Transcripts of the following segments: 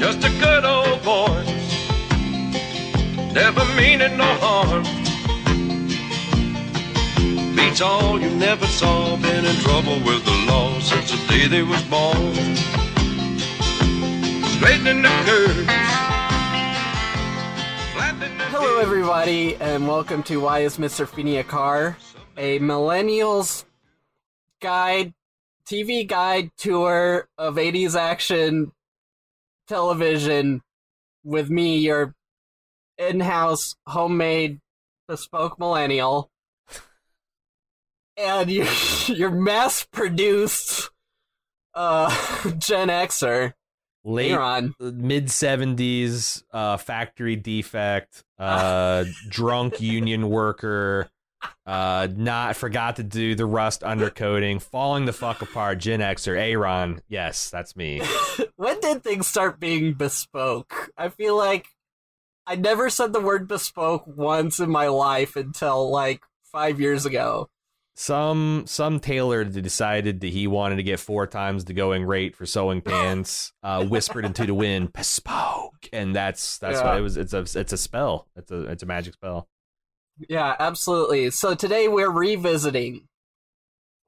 Just a good old boy, never meaning no harm. Beats all you never saw, been in trouble with the law since the day they was born. Straightening the curves. Hello, everybody, and welcome to Why is Mr. Feeny a Car? A millennials guide, TV guide tour of 80s action television with me, your in house, homemade, bespoke millennial, and your, your mass produced uh, Gen Xer. late mid 70s uh factory defect uh drunk union worker uh not forgot to do the rust undercoating falling the fuck apart gen xer aaron yes that's me when did things start being bespoke? I feel like I never said the word bespoke once in my life until like five years ago. some some tailor decided that he wanted to get four times the going rate for sewing pants uh whispered into the wind bespoke and that's that's Yeah. what it was it's a it's a spell it's a it's a magic spell Yeah, absolutely. So today we're revisiting.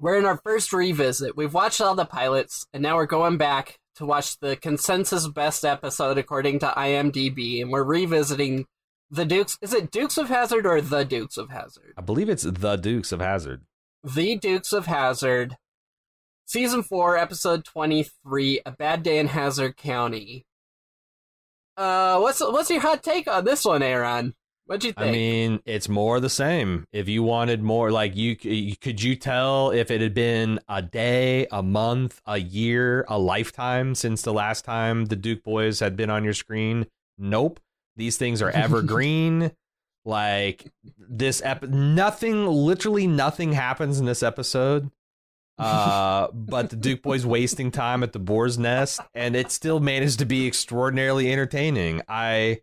We're in our first revisit. We've watched all the pilots, and now we're going back to watch the consensus best episode according to IMDb, and we're revisiting the Dukes. Is it Dukes of Hazzard or the Dukes of Hazzard? i believe it's the dukes of hazzard The Dukes of Hazzard, Season 4, Episode 23, A Bad Day in Hazzard County. Uh, what's what's your hot take on this one, Aaron? What'd you think? I mean, it's more the same. If you wanted more, like you, could you tell if it had been a day, a month, a year, a lifetime since the last time the Duke boys had been on your screen? Nope. These things are evergreen. like this ep, nothing, literally nothing happens in this episode. Uh, but the Duke boys wasting time at the boar's nest, and it still managed to be extraordinarily entertaining. I.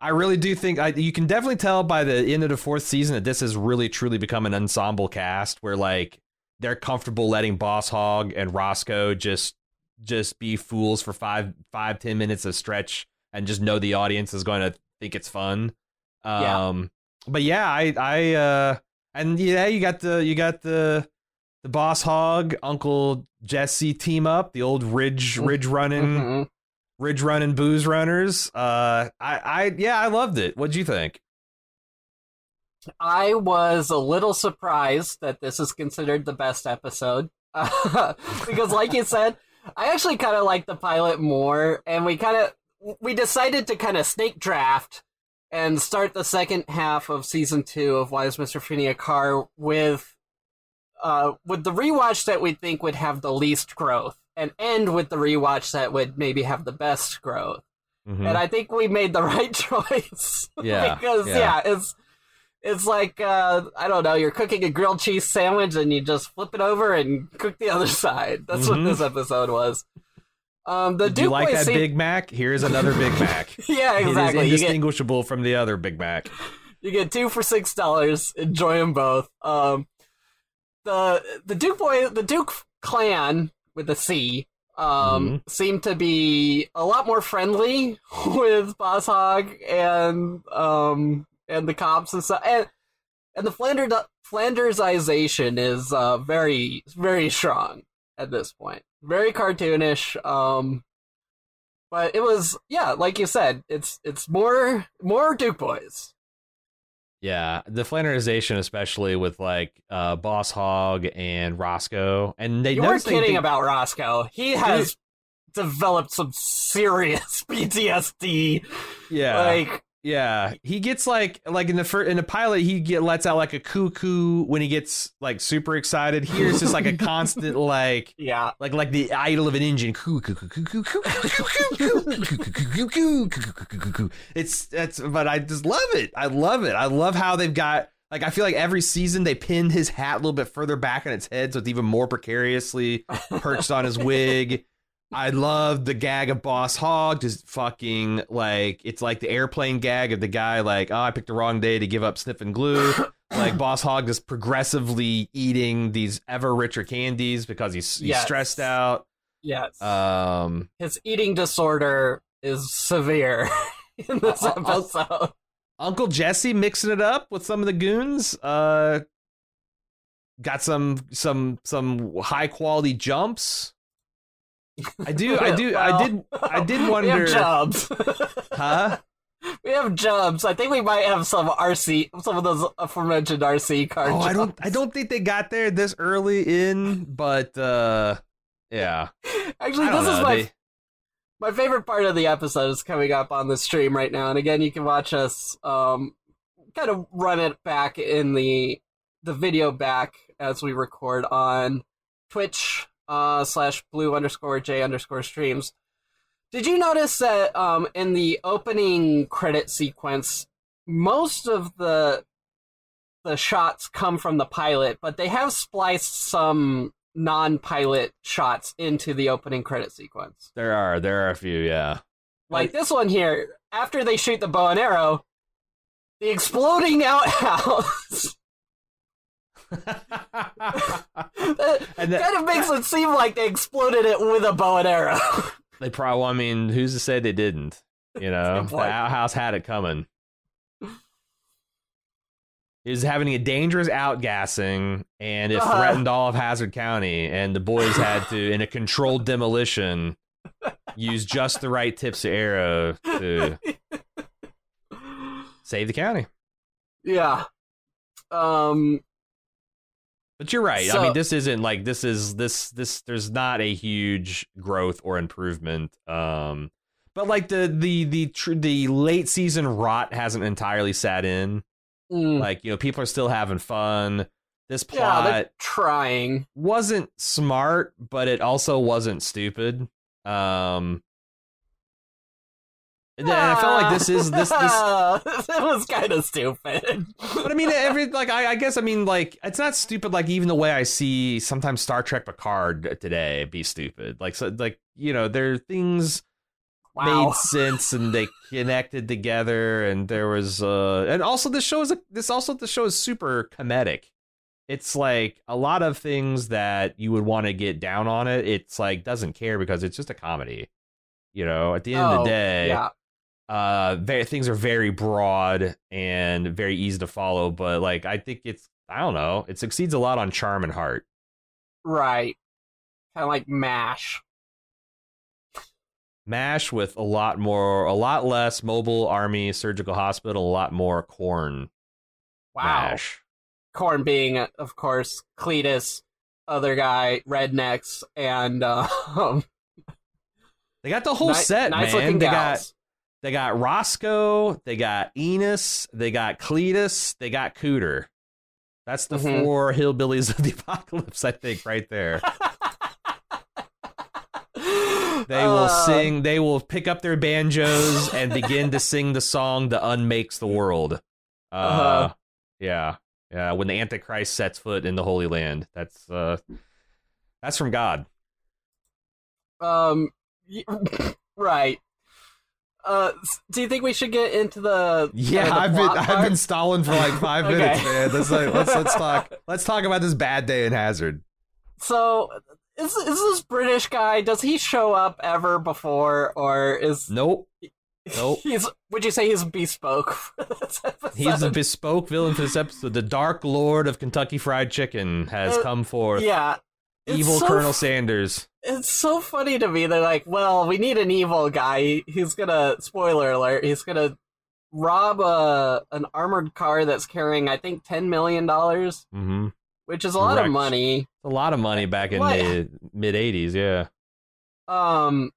I really do think I, you can definitely tell by the end of the fourth season that this has really truly become an ensemble cast where like they're comfortable letting Boss Hogg and Roscoe just just be fools for five five ten minutes a stretch and just know the audience is going to think it's fun. Yeah. Um, but yeah, I I uh, and yeah, you got the you got the the Boss Hogg Uncle Jesse team up, the old Ridge Ridge running Mhm. Ridge Running Booze Runners. Uh, I, I, yeah, I loved it. What'd you think? I was a little surprised that this is considered the best episode. because, like you said, I actually kind of like the pilot more, and we kind of we decided to kind of snake draft and start the second half of season two of Why Is Mr. Finney a Car with uh with the rewatch that we think would have the least growth, and end with the rewatch that would maybe have the best growth. Mhm. And I think we made the right choice. Yeah, because yeah. yeah. it's it's like uh, I don't know, you're cooking a grilled cheese sandwich and you just flip it over and cook the other side. That's Mhm. what this episode was. Um, the Did Duke you like that Big Mac? Here's another Big Mac. yeah, exactly. It You is get indistinguishable from the other Big Mac. you get two for six dollars. Enjoy them both. Um, the the Duke boy, the Duke clan with a C, um, Mm-hmm. seemed to be a lot more friendly with Boss Hogg and um and the cops and stuff. And and the Flanders Flandersization is uh very very strong at this point. Very cartoonish. Um. But it was, yeah, like you said, it's it's more more Duke boys. Yeah, the Flanderization, especially with like uh, Boss Hogg and Roscoe, and they You weren't kidding they- about Roscoe. He has developed some serious PTSD. Yeah, Like Yeah, he gets like like in the fir- in the pilot he get lets out like a cuckoo when he gets like super excited. Here it's just like a constant like Yeah. like like the idol of an engine. It's that's but I just love it. I love it. I love how they've got like I feel like every season they pin his hat a little bit further back on its head so it's even more precariously perched on his wig. I love the gag of Boss Hogg, just fucking like it's like the airplane gag of the guy like, oh, I picked the wrong day to give up sniffing glue. like Boss Hogg just progressively eating these ever richer candies because he's, he's Yes. stressed out. Yes. Um, His eating disorder is severe in this I'll- I'll- episode. Uncle Jesse mixing it up with some of the goons. Uh, got some some some high quality jumps. I do, I do, I did, I did wonder. We have jobs. huh? we have jobs. I think we might have some RC, some of those aforementioned RC car. Oh, I don't. I don't think they got there this early in, but uh, yeah. Actually, this is my they- my favorite part of the episode is coming up on the stream right now, and again, you can watch us um kind of run it back in the the video back as we record on Twitch uh slash blue underscore j underscore streams. Did you notice that um in the opening credit sequence, most of the the shots come from the pilot, but they have spliced some non-pilot shots into the opening credit sequence. There are, there are a few, yeah. Like this one here, after they shoot the bow and arrow, the exploding outhouse that And that- kind of makes it seem like they exploded it with a bow and arrow. They probably, I mean, who's to say they didn't? You know, the outhouse had it coming. Was having a dangerous outgassing, and it Uh-huh. threatened all of Hazzard County, and the boys had to, in a controlled demolition, use just the right tips of arrow to save the county. yeah. Um. But you're right. I mean, this isn't like this is this this. There's not a huge growth or improvement. Um, but like the the the tr- the late season rot hasn't entirely sat in. mm, Like you know, people are still having fun. This yeah, plot they're trying. wasn't smart, but it also wasn't stupid. Um, and I felt like this is this this it was kind of stupid. But I mean, every like I, I guess I mean like it's not stupid. Like even the way I see sometimes Star Trek Picard today be stupid. Like so, like you know there are things Wow. made sense and they connected together, and there was uh and also this show is a, this also the show is super comedic. It's like a lot of things that you would want to get down on it. It's like doesn't care because it's just a comedy. You know, at the end of Oh, the day, yeah. Uh very, things are very broad and very easy to follow but like i think it's i don't know it succeeds a lot on charm and heart Right. Kind of like MASH. mash with a lot more a lot less mobile army surgical hospital a lot more corn Wow. mash Corn being, of course, Cletus, other guy, Rednecks, and uh, they got the whole ni- set nice man looking they gals. got they got roscoe they got enos they got cletus they got cooter that's the Mhm. four hillbillies of the apocalypse i think right there They will Uh, sing. They will pick up their banjos and begin to sing the song "The Unmakes the World." Uh, Uh-huh. yeah, yeah. When the Antichrist sets foot in the Holy Land, that's uh, that's from God. Um, right. Uh, do you think we should get into the? Yeah, of the I've been plot I've been stalling for like five Okay. minutes, man. Let's like, let's let's talk let's talk about this bad day in Hazzard. So, is is this British guy? Does he show up ever before, or is Nope, Nope. he's? Would you say he's bespoke for this episode? he's a bespoke villain for this episode. The Dark Lord of Kentucky Fried Chicken has Uh, come forth. yeah. Evil so Colonel f- Sanders. It's so funny to me. They're like, well, we need an evil guy. He's gonna spoiler alert. He's gonna rob a an armored car that's carrying, I think, ten million dollars, Mm-hmm. which is a lot Correct. of money. A lot of money back in What? the mid '80s. Yeah. Um,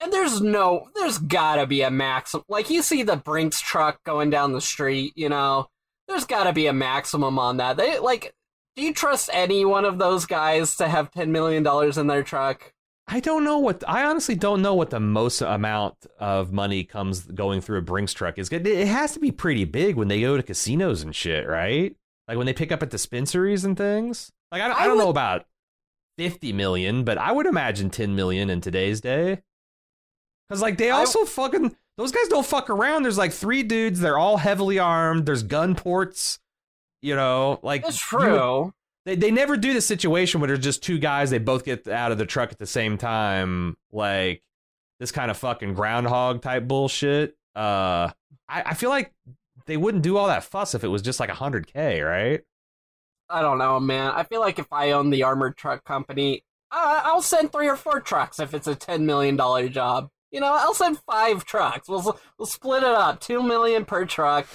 And there's no, there's gotta be a maximum. Like you see the Brinks truck going down the street, you know, there's gotta be a maximum on that. They like, do you trust any one of those guys to have ten million dollars in their truck? I don't know what I honestly don't know what the most amount of money comes going through a Brinks truck is. It has to be pretty big when they go to casinos and shit, right? Like when they pick up at dispensaries and things. Like I, I, I don't would... know about fifty million, but I would imagine ten million in today's day. Because like they also I... fucking those guys don't fuck around. There's like three dudes. They're all heavily armed. There's gun ports. You know, like it's true. they they never do the situation where there's just two guys. They both get out of the truck at the same time. Like this kind of fucking groundhog type bullshit. Uh, I, I feel like they wouldn't do all that fuss if it was just like hundred k, right? I don't know, man. I feel like if I own the armored truck company, uh, I'll send three or four trucks if it's a ten million dollar job. You know, I'll send five trucks. We'll we'll split it up, two million per truck.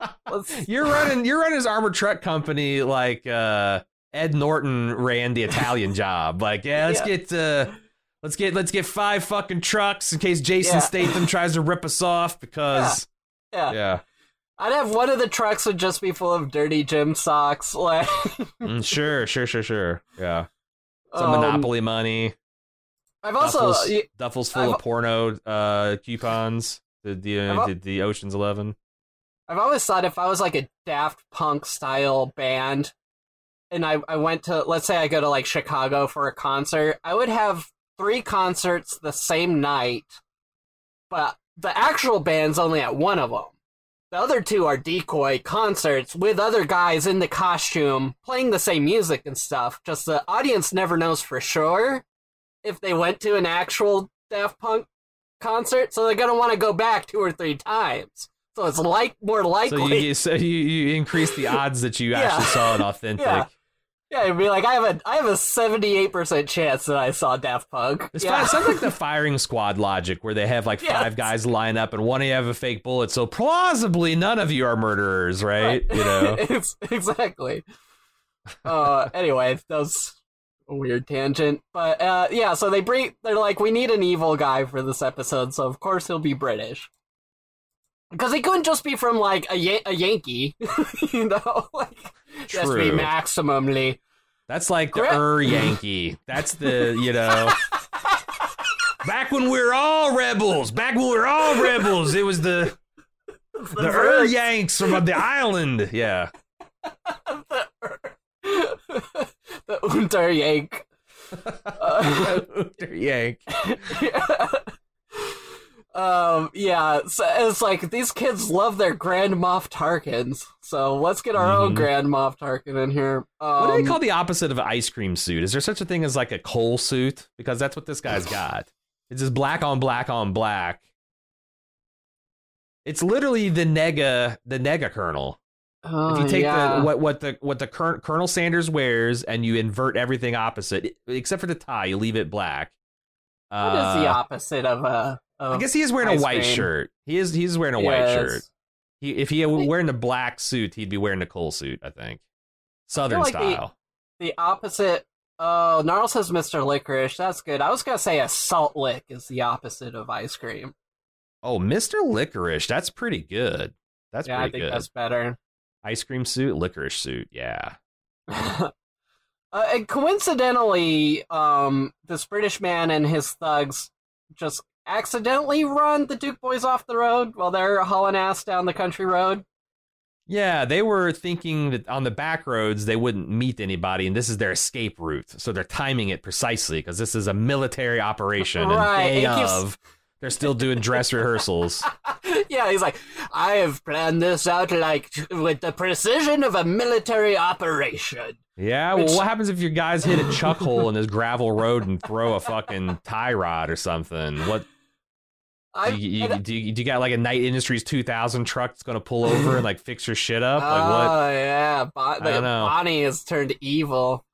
you're running you're running his armored truck company like uh, Ed Norton ran the Italian job. Like, yeah, let's yeah. get uh, let's get let's get five fucking trucks in case Jason yeah. Statham tries to rip us off because yeah. yeah. I'd have one of the trucks would just be full of dirty gym socks. Like, mm, sure, sure, sure, sure. Yeah, some um, Monopoly money. I've also Duffel's, Duffel's full I've, of porno uh, coupons. The the, uh, the the Ocean's Eleven. I've always thought if I was like a Daft Punk style band, and I I went to let's say I go to like Chicago for a concert, I would have three concerts the same night, but the actual band's only at one of them. The other two are decoy concerts with other guys in the costume playing the same music and stuff. Just the audience never knows for sure if they went to an actual Daft Punk concert, so they're gonna want to go back two or three times. So it's like more likely. So you, so you, you increase the odds that you yeah. actually saw it authentic. Yeah. Yeah, it'd be like I have a I have a seventy eight percent chance that I saw Daft Punk. It's yeah. sounds like the firing squad logic where they have like five guys line up and one of you have a fake bullet, so plausibly none of you are murderers, right? right. You know, it's, exactly. Uh, anyway, that was a weird tangent, but uh, yeah. So they bring they're like, we need an evil guy for this episode, so of course he'll be British. Because he couldn't just be from like a, ya- a Yankee, you know, like True. just be maximally. That's like the Ur Yankee. That's the you know. back when we were all rebels. Back when we were all rebels. It was the the, the Ur Yanks from the island. Yeah. the the Unter Yank. Uh, Unter Yank. yeah. Um, yeah, so it's like these kids love their Grand Moff Tarkins, so let's get our mm-hmm. own Grand Moff Tarkin in here. Um, what do they um, call the opposite of an ice cream suit? Is there such a thing as like a coal suit? Because that's what this guy's got. It's just black on black on black. It's literally the nega, the nega colonel. Oh, if you take yeah. the what what the what the current Colonel Sanders wears and you invert everything opposite, except for the tie, you leave it black. What uh, is the uh, opposite of a I guess he is wearing a white cream. shirt. He is he's wearing a white shirt. He if he were wearing a black suit, he'd be wearing a coal suit. I think Southern like style. The, the opposite. Oh, Gnarl says Mr. Licorice. That's good. I was gonna say a salt lick is the opposite of ice cream. Oh, Mr. Licorice. That's pretty good. That's yeah, pretty I think good. that's better. Ice cream suit, licorice suit. Yeah. uh, and coincidentally, um, this British man and his thugs just accidentally run the Duke boys off the road while they're hauling ass down the country road. Yeah, they were thinking that on the back roads they wouldn't meet anybody, and this is their escape route. So they're timing it precisely because this is a military operation, right. and day of they're still doing dress rehearsals. yeah, he's like, I have planned this out like with the precision of a military operation. Yeah, well, what happens if your guys hit a chuck hole in this gravel road and throw a fucking tie rod or something? What I, do, you, you, do, you, do you got like a Knight Industries 2000 truck that's going to pull over and like fix your shit up? Like what? Oh yeah, like, Bonnie has turned evil.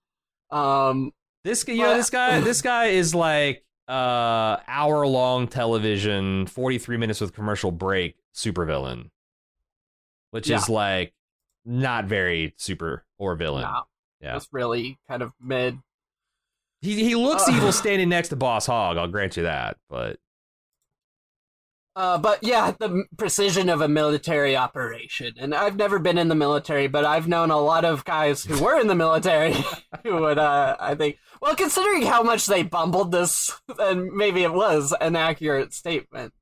Um, this guy, you know, this guy, this guy is like uh hour long television, 43 minutes with commercial break, supervillain, which yeah. is like not very super or villain. No, yeah, it's really kind of mid. He he looks uh, evil standing next to Boss Hogg. I'll grant you that, but Uh, but yeah, the precision of a military operation. And I've never been in the military, but I've known a lot of guys who were in the military who would, uh, I think, well, considering how much they bumbled this, then maybe it was an accurate statement.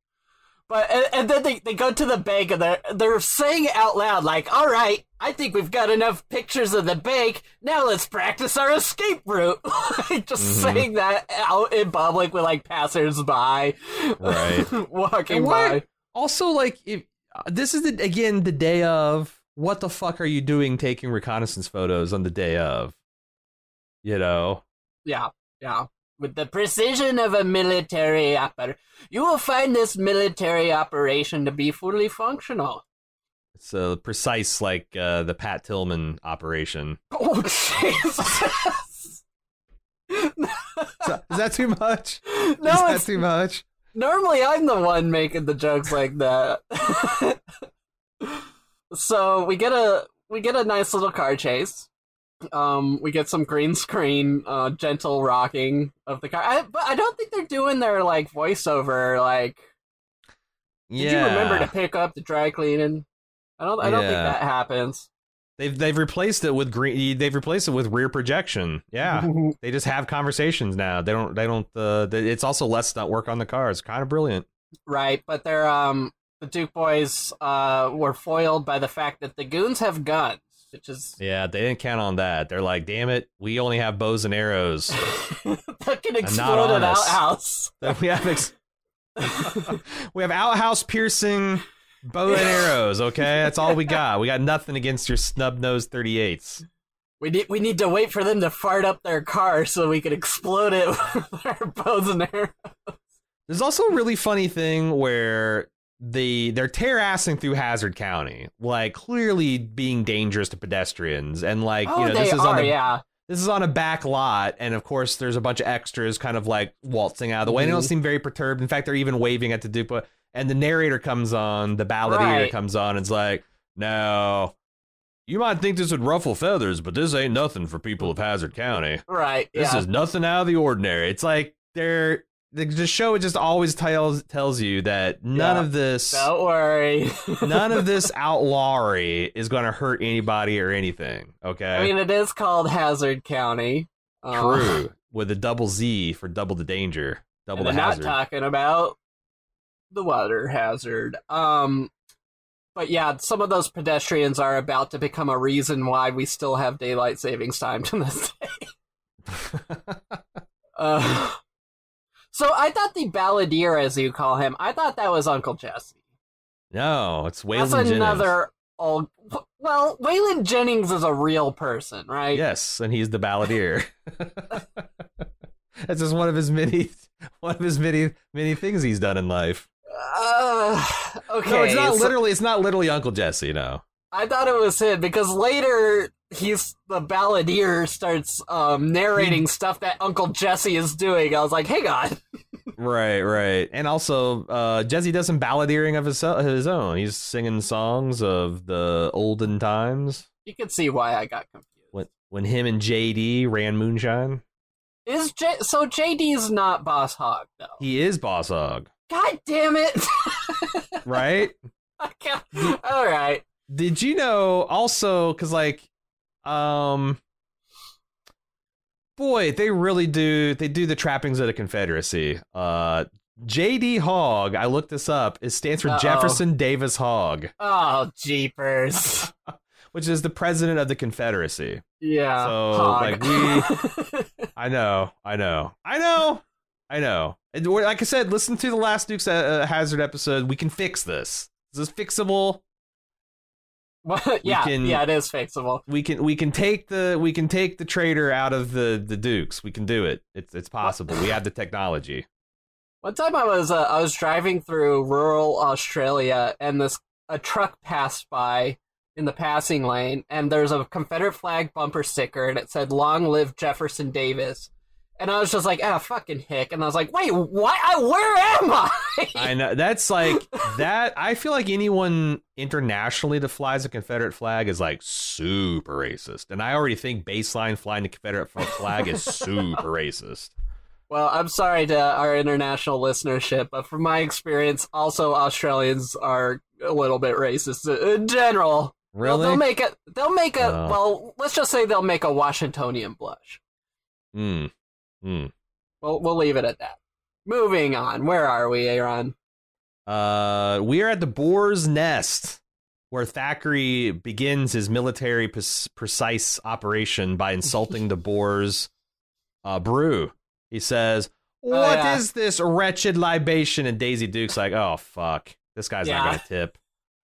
But and, and then they, they go to the bank and they're they're saying out loud like, "All right, I think we've got enough pictures of the bank. Now let's practice our escape route." Like, Just Mhm. saying that out in public with like passersby, Right. walking And by. Also, like, if uh, this is the again the day of, what the fuck are you doing taking reconnaissance photos on the day of? You know, Yeah, yeah. With the precision of a military operation, you will find this military operation to be fully functional. it's uh, precise like uh, the Pat Tillman operation. Oh Jesus! Is that too much? no, is that it's too much? Normally, I'm the one making the jokes like that. so we get a we get a nice little car chase. Um, we get some green screen, uh, gentle rocking of the car. I, but I don't think they're doing their like voiceover. Like, did you remember to pick up the dry cleaning? I don't. I don't think that happens. They've they've replaced it with green. They've replaced it with rear projection. Yeah, they just have conversations now. They don't. They don't. Uh, they, it's also less stunt work on the car. It's kind of brilliant. right, but they're um the Duke boys uh were foiled by the fact that the goons have guns, Yeah, they didn't count on that. They're like, damn it, we only have bows and arrows. that can explode an us. outhouse. That we have ex- we have outhouse piercing bow and arrows. Okay, that's all we got. We got nothing against your snub nosed thirty eights. We need we need to wait for them to fart up their car so we can explode it with our bows and arrows. There's also a really funny thing where the they're tear assing through Hazzard County, like clearly being dangerous to pedestrians, and like oh, you know this is are, on the yeah. this is on a back lot, and of course there's a bunch of extras kind of like waltzing out of the way. They don't Mhm. seem very perturbed. In fact, they're even waving at the Dupa, and the narrator comes on, the balladeer Right. comes on, and it's like, now. You might think this would ruffle feathers, but this ain't nothing for people of Hazzard County. Right. This yeah. is nothing out of the ordinary. It's like they're the, the show just always tells tells you that none Yeah. of this Don't worry. none of this outlawry is going to hurt anybody or anything. Okay, I mean, it is called Hazzard County. Uh, true with a double Z for double the danger, double the hazard. not talking about the water hazard. Um, but yeah, some of those pedestrians are about to become a reason why we still have daylight savings time to this day. Uh, so I thought the balladeer, as you call him, I thought that was Uncle Jesse. no, it's Waylon That's Jennings. another old. Well, Waylon Jennings is a real person, right? Yes, and he's the balladeer. That's just one of his many one of his many many things he's done in life. Uh, okay. no, it's not so- literally. It's not literally Uncle Jesse. No. I thought it was him because later he's the balladeer starts um, narrating stuff that Uncle Jesse is doing. I was like, "Hang on." Right, right, and also uh, Jesse does some balladeering of his his own. He's singing songs of the olden times You can see why I got confused. when when him and JD ran moonshine. Is J- so JD's not Boss Hogg though? He is Boss Hogg, God damn it! right? All right. Did you know also because like, um, boy, they really do. They do the trappings of the Confederacy. Uh, JD Hogg. I looked this up. It stands for Uh-oh. Jefferson Davis Hogg, Oh jeepers! which is the president of the Confederacy. Yeah. So, Hogg. like, we- I know, I know, I know, I know. And like I said, listen to the last Duke's uh, Hazzard episode. We can fix this. This is fixable. Yeah, can- yeah, it is fixable. We can we can take the we can take the traitor out of the the Dukes. We can do it. It's it's possible. We have the technology. One time I was uh, I was driving through rural Australia and this a truck passed by in the passing lane and there's a Confederate flag bumper sticker and it said "Long live Jefferson Davis." And I was just like, "Ah, fucking hick!" And I was like, "Wait? I, where am I?" I know that's like that. I feel like anyone internationally that flies a Confederate flag is like super racist, and I already think baseline flying the Confederate flag is super racist. Well, I'm sorry to our international listenership, but from my experience, also Australians are a little bit racist in general. Really? They'll, make a. They'll make a. Oh. Well, let's just say they'll make a Washingtonian blush. Hmm. Hmm. We'll we'll leave it at that. Moving on. Where are we, Aaron? Uh, we are at the Boar's Nest, where Thackeray begins his military pre- precise operation by insulting the Boar's uh, brew. He says, "What is yeah. this wretched libation?" And Daisy Duke's like, "Oh fuck, this guy's Yeah. not gonna tip."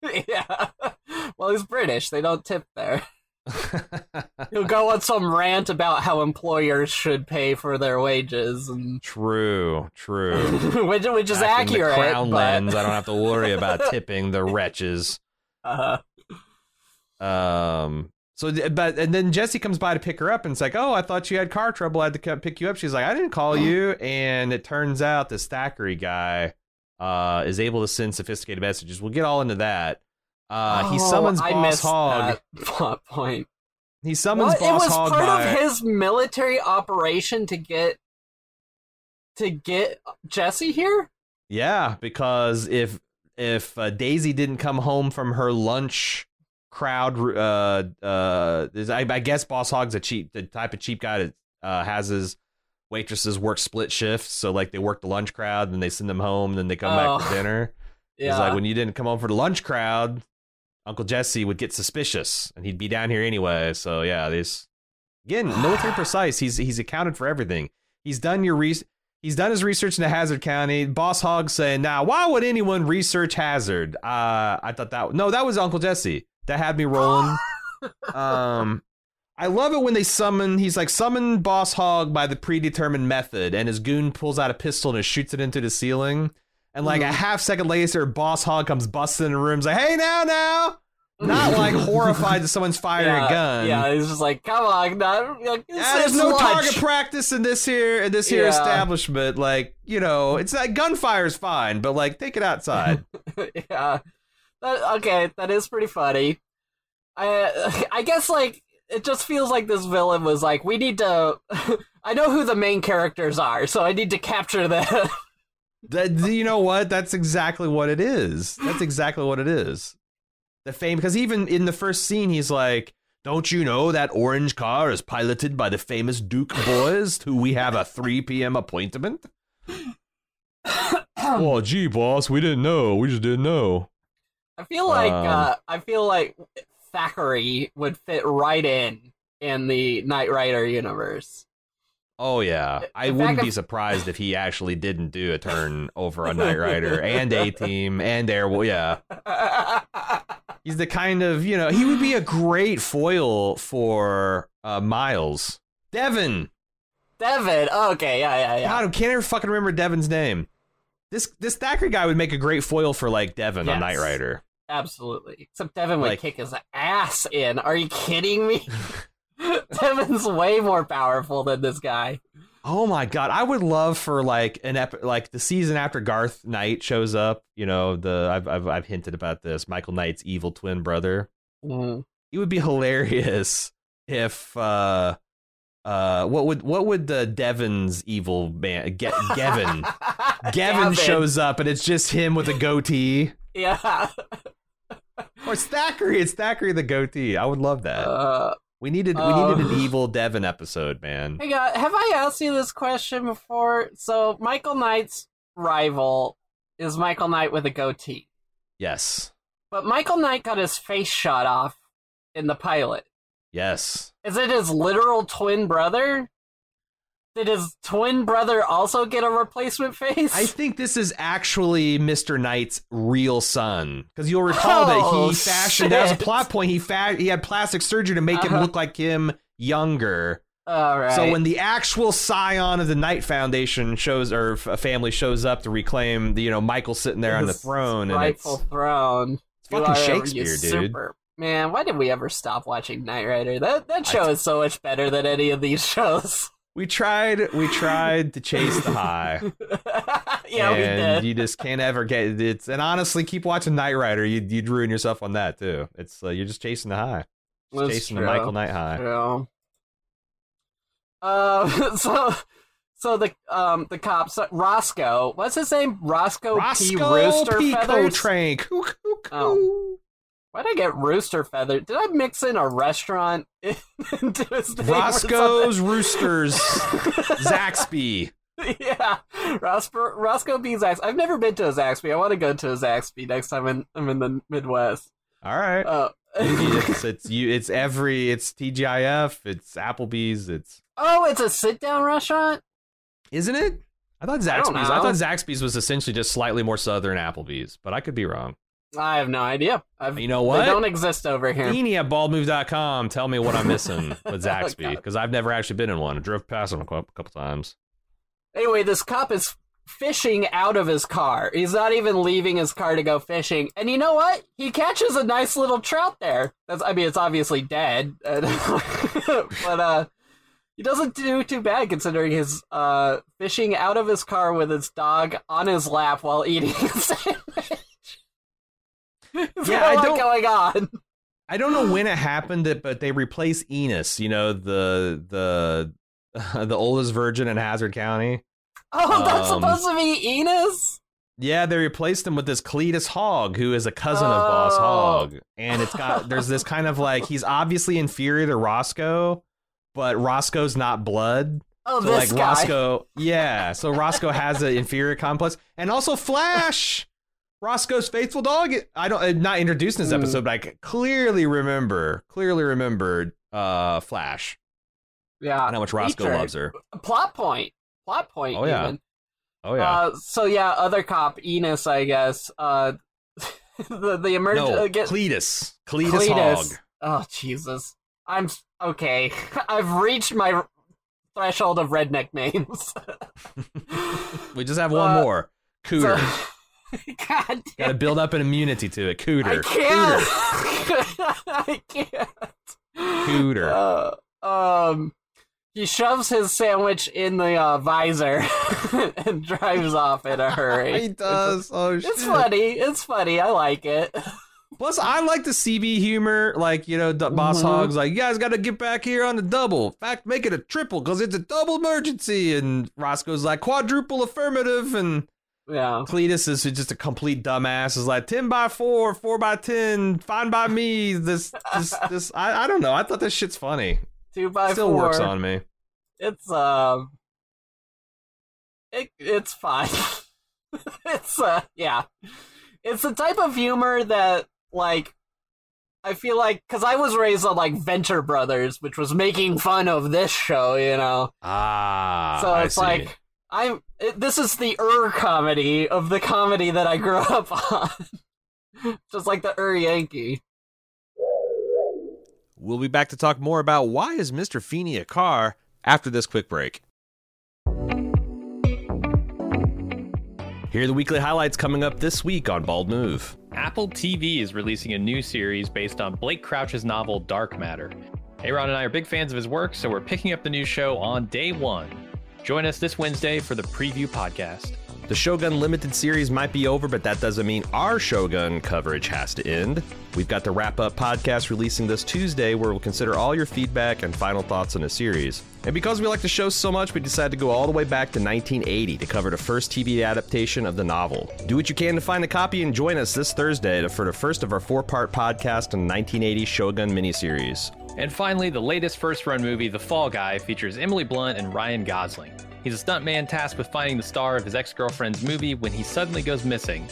yeah. Well, he's British. They don't tip there. He'll go on some rant about how employers should pay for their wages, and true, true. which which is Back accurate. crown but, lens, I don't have to worry about tipping the wretches. uh, Um. So, but and then Jesse comes by to pick her up, and it's like, "Oh, I thought you had car trouble. I had to come pick you up." She's like, "I didn't call you," and it turns out this Thackeray guy uh, is able to send sophisticated messages. We'll get all into that. Uh, he oh, summons I Boss Hogg. plot point. He summons What? It was Hog part by. of his military operation to get to get Jesse here. Yeah, because if if uh, Daisy didn't come home from her lunch crowd, uh, uh, I, I guess Boss Hogg's a cheap, the type of cheap guy that uh, has his waitresses work split shifts. So like they work the lunch crowd, then they send them home, then they come back Oh. for dinner. Yeah. He's like, when you didn't come home for the lunch crowd, Uncle Jesse would get suspicious, and he'd be down here anyway. So yeah, this again, military precise. He's he's accounted for everything. He's done your re- He's done his research into Hazzard County. Boss Hogg saying, "Now, why would anyone research Hazzard?" Uh, I thought that no, that was Uncle Jesse that had me rolling. um, I love it when they summon. He's like summon Boss Hogg by the predetermined method, and his goon pulls out a pistol and shoots it into the ceiling. And like a Mhm. half second later, Boss Hogg comes busting in the room, like, "Hey, now, now!" Not like horrified that someone's firing yeah, a gun. Yeah, he's just like, come on, not, like, Yeah, there's no lunch. target practice in this here in this here Yeah. establishment. Like, you know, it's like gunfire's fine, but like take it outside. yeah. That, okay, that is pretty funny. I I guess like it just feels like this villain was like, we need to. I know who the main characters are, so I need to capture them. That you know what? That's exactly what it is. That's exactly what it is. The fame because even in the first scene, he's like, "Don't you know that orange car is piloted by the famous Duke boys, who we have a 3 p.m. appointment?" oh, gee, boss, we didn't know. We just didn't know. I feel like Um, uh, I feel like Thackeray would fit right in in the Knight Rider universe. Oh yeah, I In wouldn't fact, be surprised if he actually didn't do a turn over on Knight Rider and A Team and Air. Yeah, he's the kind of you know he would be a great foil for uh, Miles Devon. Devon. Okay, yeah, yeah, yeah. God, I can't ever fucking remember Devon's name. This this Thackeray guy would make a great foil for like Devon on Yes. Knight Rider. Absolutely. Except Devon would Like- kick his ass in. Are you kidding me? Devon's way more powerful than this guy. Oh my god, I would love for like an ep- like the season after Garth Knight shows up. You know the I've I've, I've hinted about this. Michael Knight's evil twin brother. Mm. it would be hilarious if uh uh what would what would the Devon's evil man Ge- Gavin Gavin Gavin. shows up and it's just him with a goatee Yeah. or it's Thackeray it's Thackeray the goatee I would love that Uh, we needed we uh, needed an evil Devon episode man hey, God, have I asked you this question before? So, Michael Knight's rival is Michael Knight with a goatee. yes But Michael Knight got his face shot off in the pilot. yes Is it his literal twin brother? Did his twin brother also get a replacement face? I think this is actually Mr. Knight's real son because you'll recall that Oh, he fashioned that was a plot point he fa- he had plastic surgery to make him Uh-huh. look like him younger All right. So when the actual scion of the Knight Foundation shows or f- a family shows up to reclaim, the, you know, Michael sitting there on the throne, and it's, throne. it's fucking are Shakespeare, dude. usurper. Man, why did we ever stop watching Knight Rider? That that show is so much better than any of these shows. We tried, we tried to chase the high, yeah, we and did. you just can't ever get it. And honestly, keep watching Knight Rider. You'd, you'd ruin yourself on that too. It's uh, you're just chasing the high, just chasing true. the Michael Knight high. True. Uh, so so the um the cops Roscoe, what's his name? Roscoe, P. Roscoe Rooster Pico Feathers. Train. Coo, coo, coo. Oh. Why'd I get Rooster Feather? Did I mix in a restaurant into his name Roscoe's Roosters. Zaxby. yeah, Roscoe, Roscoe B. Zaxby. I've never been to a Zaxby. I want to go to a Zaxby next time in, I'm in the Midwest. All right. Uh, it's it's you. It's every. It's TGIF. It's Applebee's. It's oh, it's a sit-down restaurant. isn't it? I thought Zaxby's. I, know. thought Zaxby's was essentially just slightly more southern Applebee's, but I could be wrong. I have no idea. I've, You know what? They don't exist over here. Beanie at baldmove.com. Tell me what I'm missing with Oh, Zaxby because I've never actually been in one. I drove past them a couple, couple times. Anyway, this cop is fishing out of his car. He's not even leaving his car to go fishing. And you know what? He catches a nice little trout there. That's I mean, it's obviously dead. but uh he doesn't do too bad considering his uh fishing out of his car with his dog on his lap while eating a sandwich. Yeah, I don't- going on. I don't know when it happened, but they replaced Enos. You know the the the oldest virgin in Hazzard County. Oh, that's Um, supposed to be Enos? Yeah, they replaced him with this Cletus Hogg, who is a cousin of Boss Oh. Hogg, and it's got there's this kind of like he's obviously inferior to Roscoe, but Roscoe's not blood. Oh, So this like guy. Roscoe, yeah. So Roscoe has an inferior complex, and also Flash, Roscoe's faithful dog. I don't uh, not introduced in this Mm. episode, but I c- clearly remember, clearly remembered uh Flash. Yeah. and how much Roscoe feature. loves her. plot point. Plot point. Oh, yeah. even. Oh yeah, Uh, so yeah, other cop Enos, I guess. Uh, the the emerg no, uh, get Cletus, Cletus, Cletus. Hogg. Oh Jesus, I'm okay. I've reached my threshold of redneck names. We just have one Uh, more. Cooter. So- God Got to build up an immunity to it. Cooter. I can't. I can't. Cooter. Uh, um, he shoves his sandwich in the uh, visor and drives off in a hurry. he does. Oh shit. It's funny. It's funny. I like it. Plus, I like the CB humor. Like, you know, D- Boss Mhm. Hogg's like, you guys got to get back here on the double. In fact, make it a triple because it's a double emergency. And Roscoe's like, quadruple affirmative. And Yeah. Cletus is just a complete dumbass. Is like, 10 by 4, 4 by 10, fine by me. This, this, this. I, I don't know. I thought this shit's funny. Two by Still four. works on me. It's um. It it's fine. it's uh yeah. It's the type of humor that like. I feel like because I was raised on like Venture Brothers, which was making fun of this show, you know. Ah. So it's like I'm. It, this is the Ur comedy of the comedy that I grew up on, just like the Ur Yankee. We'll be back to talk more about why is Mr. Feeny a car after this quick break. Here are the weekly highlights coming up this week on Bald Move. Apple TV is releasing a new series based on Blake Crouch's novel Dark Matter. Aaron and I are big fans of his work, so we're picking up the new show on day one. Join us this Wednesday for the preview podcast. The Shogun Limited series might be over, but that doesn't mean our Shogun coverage has to end. We've got the wrap up podcast releasing this Tuesday where we'll consider all your feedback and final thoughts on the series. And because we like the show so much, we decided to go all the way back to 1980 to cover the first TV adaptation of the novel. Do what you can to find a copy and join us this Thursday for the first of our four part podcast on the 1980 Shogun miniseries. And finally, the latest first run movie, The Fall Guy, features Emily Blunt and Ryan Gosling. He's a stuntman tasked with finding the star of his ex girlfriend's movie when he suddenly goes missing.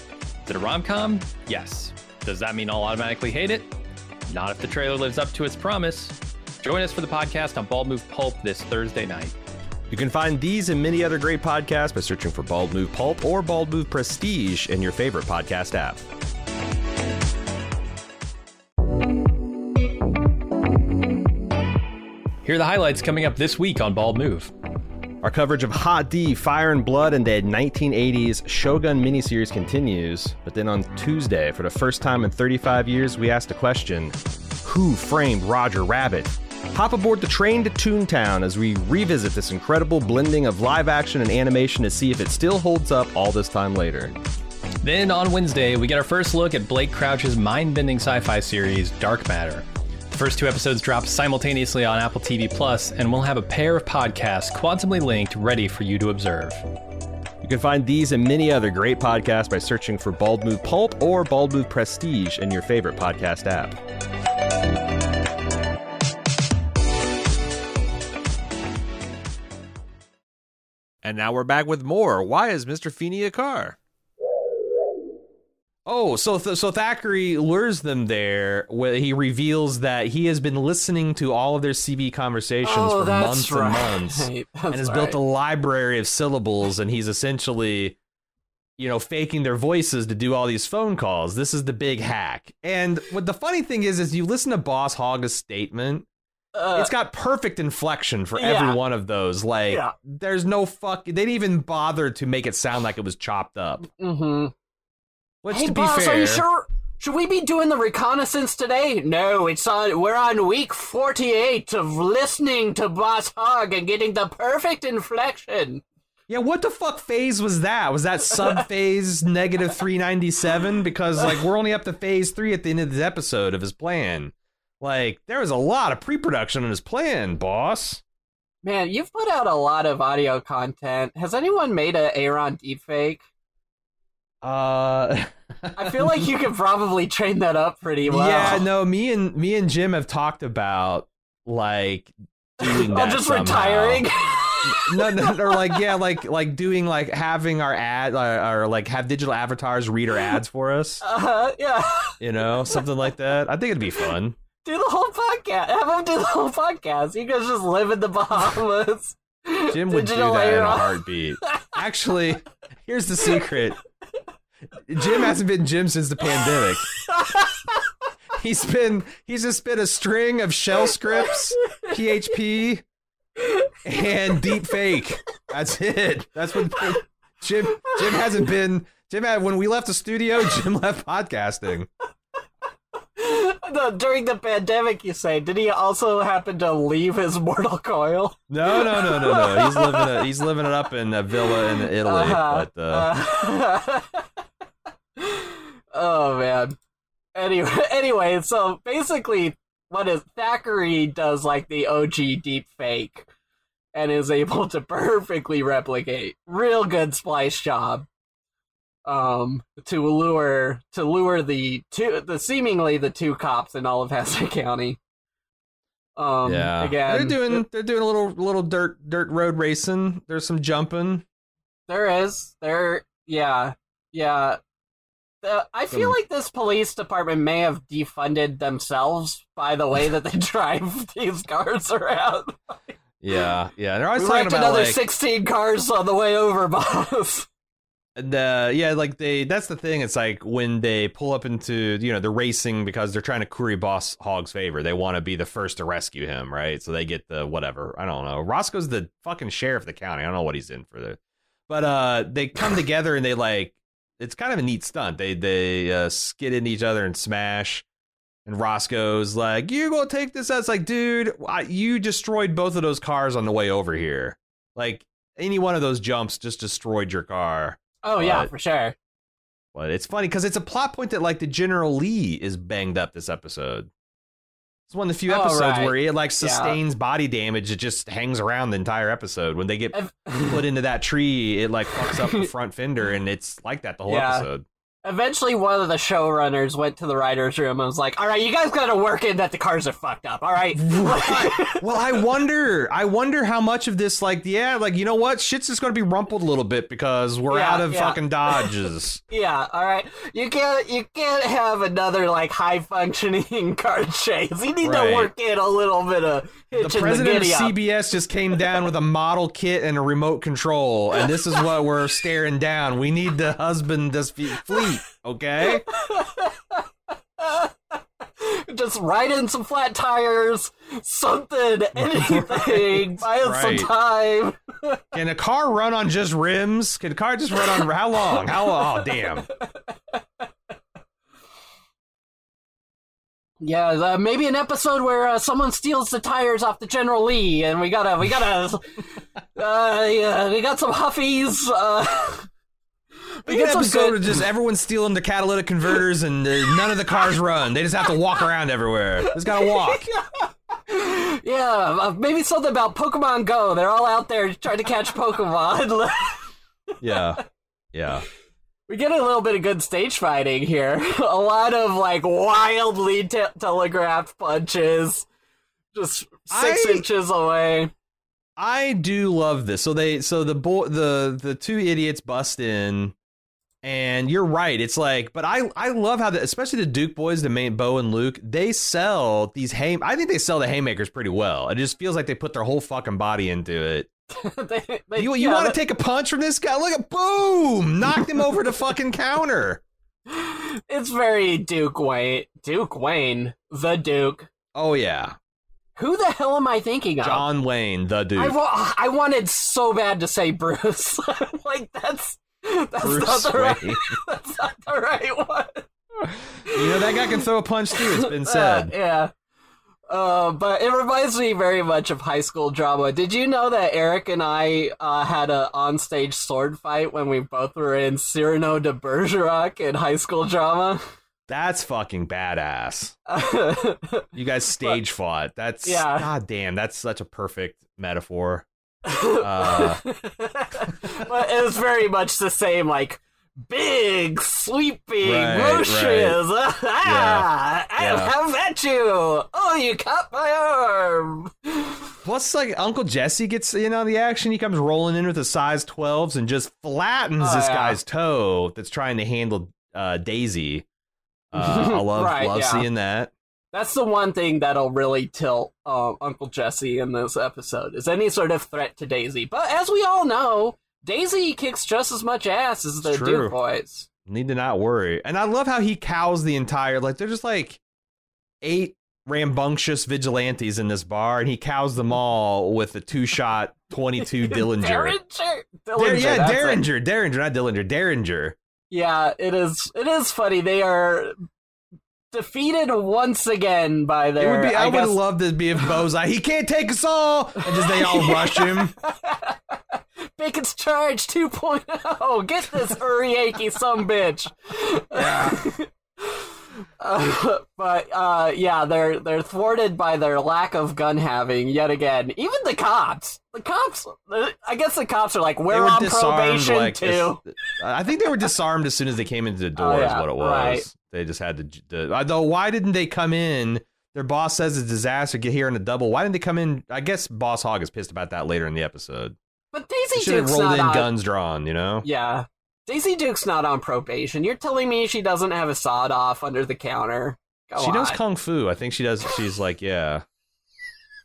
Is it a rom com? Yes. Does that mean I'll automatically hate it? Not if the trailer lives up to its promise. Join us for the podcast on Bald Move Pulp this Thursday night. You can find these and many other great podcasts by searching for Bald Move Pulp or Bald Move Prestige in your favorite podcast app. Here are the highlights coming up this week on Bald Move. Our coverage of Hot D, Fire and Blood, and the 1980s Shogun miniseries continues. But then on Tuesday, for the first time in 35 years, we asked a question Who framed Roger Rabbit? Hop aboard the train to Toontown as we revisit this incredible blending of live action and animation to see if it still holds up all this time later. Then on Wednesday, we get our first look at Blake Crouch's mind bending sci fi series, Dark Matter. First two episodes drop simultaneously on Apple TV Plus, and we'll have a pair of podcasts quantumly linked ready for you to observe. You can find these and many other great podcasts by searching for Bald Move Pulp or Bald Move Prestige in your favorite podcast app. And now we're back with more. Why is Mr. Feeny a car? Oh, so th- so Thackeray lures them there. Where he reveals that he has been listening to all of their CB conversations Oh, for months right. and months, That's and has right. built a library of syllables. And he's essentially, you know, faking their voices to do all these phone calls. This is the big hack. And what the funny thing is, is you listen to Boss Hogg's statement. Uh, it's got perfect inflection for yeah. every one of those. Like, Yeah. there's no fuck. They didn't even bother to make it sound like it was chopped up. mm-hmm. Which, Hey, to be boss, fair, are you sure? Should we be doing the reconnaissance today? No, it's on. We're on week forty-eight of listening to Boss Hogg and getting the perfect inflection. yeah, what the fuck phase was that? Was that sub phase negative three ninety seven? Because like we're only up to phase three at the end of this episode of his plan. Like there was a lot of pre production on his plan, boss. Man, you've put out a lot of audio content. Has anyone made a Aaron deepfake? Uh, I feel like you could probably train that up pretty well. yeah, no, me and me and Jim have talked about like doing that. I'm just somehow. retiring. no, no, or like yeah, like like doing like having our ad uh, or like have digital avatars read our ads for us. uh, yeah. You know, something like that. I think it'd be fun. Do the whole podcast. Have them do the whole podcast. You guys just live in the Bahamas. Jim would do that in a heartbeat. Actually, here's the secret. Jim hasn't been Jim since the pandemic. He's been he's just been a string of shell scripts, PHP, and deep fake. That's it. That's what Jim Jim hasn't been Jim had when we left the studio, Jim left podcasting. No, during the pandemic, you say, did he also happen to leave his mortal coil? No, no, no, no, no. He's living it. He's living it up in a villa in Italy. Uh-huh. But uh, Uh, oh man. Anyway, anyway, so basically, what is Thackeray does like the OG deep fake, and is able to perfectly replicate. Real good splice job. Um, to lure to lure the two the seemingly the two cops in all of Hazzard County. Um, yeah, again, they're doing they're doing a little little dirt dirt road racing. There's some jumping. There is. There. Yeah. Yeah. Uh, I feel like this police department may have defunded themselves by the way that they drive these cars around. Yeah, yeah. They're always We talking about another like 16 cars on the way over, boss. the yeah, like they. That's the thing. It's like when they pull up into you know they're racing because they're trying to curry Boss Hogg's favor. They want to be the first to rescue him, right? So they get the whatever. I don't know. Roscoe's the fucking sheriff of the county. I don't know what he's in for the. But uh, they come together and they like. It's kind of a neat stunt. They they uh, skid into each other and smash. And Roscoe's like, "You gonna take this?" out?" It's like, dude, I, you destroyed both of those cars on the way over here. Like any one of those jumps just destroyed your car. Oh, yeah, for sure. But it's funny because it's a plot point that like the General Lee is banged up this episode. It's one of the few Oh, episodes right. where it like Yeah. sustains body damage. It just hangs around the entire episode. When they get put into that tree, it like fucks up the front fender, and it's like that the whole Yeah. episode. Eventually, one of the showrunners went to the writer's room and was like, all right, you guys gotta work in that the cars are fucked up, all right? well, I wonder. I wonder how much of this, like, yeah, like you know what, shit's just going to be rumpled a little bit because we're Yeah, out of yeah. fucking dodges. Yeah, all right. You can't you can't have another like high functioning car chase. You need Right. to work in a little bit of the hitching the, president of. CBS just came down with a model kit and a remote control, and this is what we're staring down. We need to husband this fe- fleet, okay? Just ride in some flat tires, something, anything. Buy us Right. some time. Can a car run on just rims? Can a car just run on how long? How oh damn? Yeah, uh, maybe an episode where uh, someone steals the tires off the General Lee, and we gotta, we gotta, uh, yeah, we got some huffies. Some episode of just everyone stealing the catalytic converters and uh, none of the cars run. They just have to walk around everywhere. Just gotta walk. Yeah, uh, maybe something about Pokemon Go. They're all out there trying to catch Pokemon. Yeah, yeah. we get a little bit of good stage fighting here. a lot of like wildly te- telegraphed punches, just six I- inches away. I do love this. So they, so the boy, the the two idiots bust in, and you're right. It's like, but I I love how the, especially the Duke boys, the main Bo and Luke, they sell these hay. I think they sell the haymakers pretty well. It just feels like they put their whole fucking body into it. they, they, You, you yeah, want to take a punch from this guy? Look at boom, knocked him over the fucking counter. It's very Duke Wayne. Duke Wayne, the Duke. Oh yeah, Who the hell am I thinking of? John Wayne, the dude. I, wa- I wanted so bad to say Bruce. like that's that's Bruce not the right. Wayne. That's not the right one. You know that guy can throw a punch too. It's been Uh, said. yeah. Uh, but it reminds me very much of high school drama. Did you know that Eric and I uh, had a onstage sword fight when we both were in Cyrano de Bergerac in high school drama? That's fucking badass. You guys stage fought. That's Yeah. god damn. That's such a perfect metaphor. Uh, but it was very much the same, like big sweeping Right, motions. ah, I yeah. have at you. Oh, you caught my arm. plus, like Uncle Jesse gets in on the action. He comes rolling in with a size 12s and just flattens Oh, this yeah. guy's toe that's trying to handle uh, Daisy. Uh, I love Right, love yeah. seeing that. That's the one thing that'll really tilt uh, Uncle Jesse in this episode is any sort of threat to Daisy. But as we all know, Daisy kicks just as much ass as the. Duke boys. Need to not worry. And I love how he cows the entire like they're just like eight rambunctious vigilantes in this bar, and he cows them all with a two shot twenty two Dillinger. Derringer. Dar- Dillinger, yeah, it. Derringer, Derringer, not Dillinger, Derringer. Yeah, it is. It is funny. They are defeated once again by It their. would be. I, I, would guess, love to be if like, he can't take us all, and just they all rush him. Bacon's Charge 2.0. Get this Uriaki some bitch. Uh, but uh, yeah, they're they're thwarted by their lack of gun having yet again. Even the cops, the cops. I guess the cops are like, we're on disarmed. probation Like, too. I think they were disarmed as soon as they came into the door. Oh, Is what it was. right. They just had to. to although, why didn't they come in? Their boss says it's a disaster. Get here in a double. Why didn't they come in? I guess Boss Hogg is pissed about that later in the episode. But Daisy should have rolled in on. guns drawn. You know. Yeah, Daisy Duke's not on probation. You're telling me she doesn't have a sawed off under the counter? Go she knows kung fu. I think she does. She's like, yeah.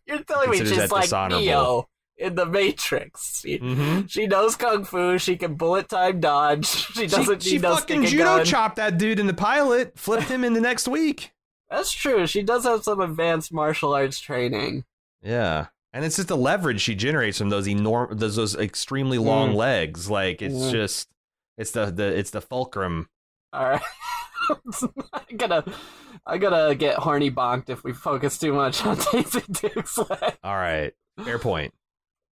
You're telling me she's like. Neo in the Matrix. She, hmm she knows kung fu. She can bullet time dodge. She She, doesn't she no fucking judo gun. chopped that dude in the pilot. Flipped him in the next week. That's true. She does have some advanced martial arts training. Yeah. And it's just the leverage she generates from those enorm those, those extremely long Mm. legs. Like it's Mm. just it's the, the it's the fulcrum. All right. I'm gonna, I'm gonna get horny bonked if we focus too much on Daisy Duke's leg. All right. Fair point.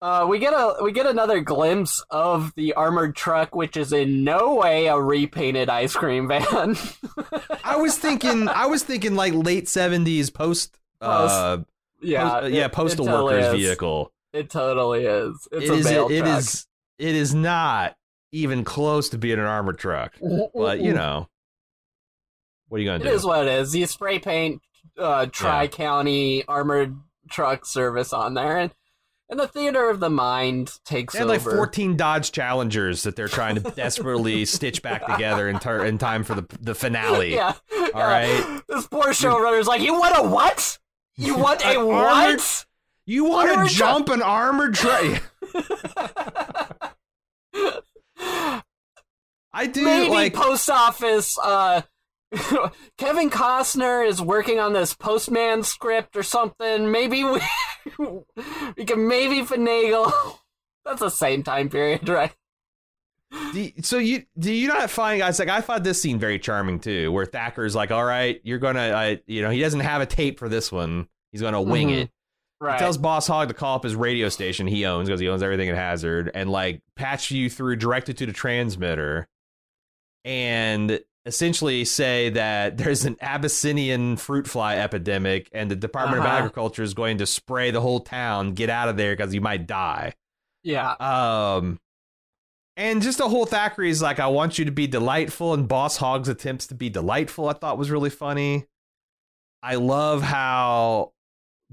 Uh, we get a we get another glimpse of the armored truck, which is in no way a repainted ice cream van. I was thinking I was thinking like late seventies post uh yeah, post- uh, yeah, it- postal it totally workers is. vehicle. It totally is. It's It a is mail it truck. is it is not even close to being an armored truck. But you know. What are you gonna It do? is what it is. You spray paint uh, Tri County armored truck service on there, and and the theater of the mind takes They had like 14 Dodge Challengers that they're trying to desperately stitch back together in, tar- in time for the the finale. yeah. All yeah. right. This poor showrunner's like, you want a what? You want a armored- what? You want to jump an armored truck? I do Maybe like. post office. Uh, Kevin Costner is working on this postman script or something. Maybe we we can maybe finagle. That's the same time period, right? so you do you not find guys like I find this scene very charming too, where Thacker's like, "All right, you're gonna, I, you know, he doesn't have a tape for this one. He's gonna wing Mhm. it." Right. He tells Boss Hogg to call up his radio station he owns because he owns everything at Hazzard and like patch you through directed to the transmitter. and essentially say that there's an Abyssinian fruit fly epidemic and the Department Uh-huh. of Agriculture is going to spray the whole town. Get out of there because you might die. Yeah. Um, and just the whole Thackeray is like, I want you to be delightful, and Boss Hogg's attempts to be delightful, I thought was really funny. I love how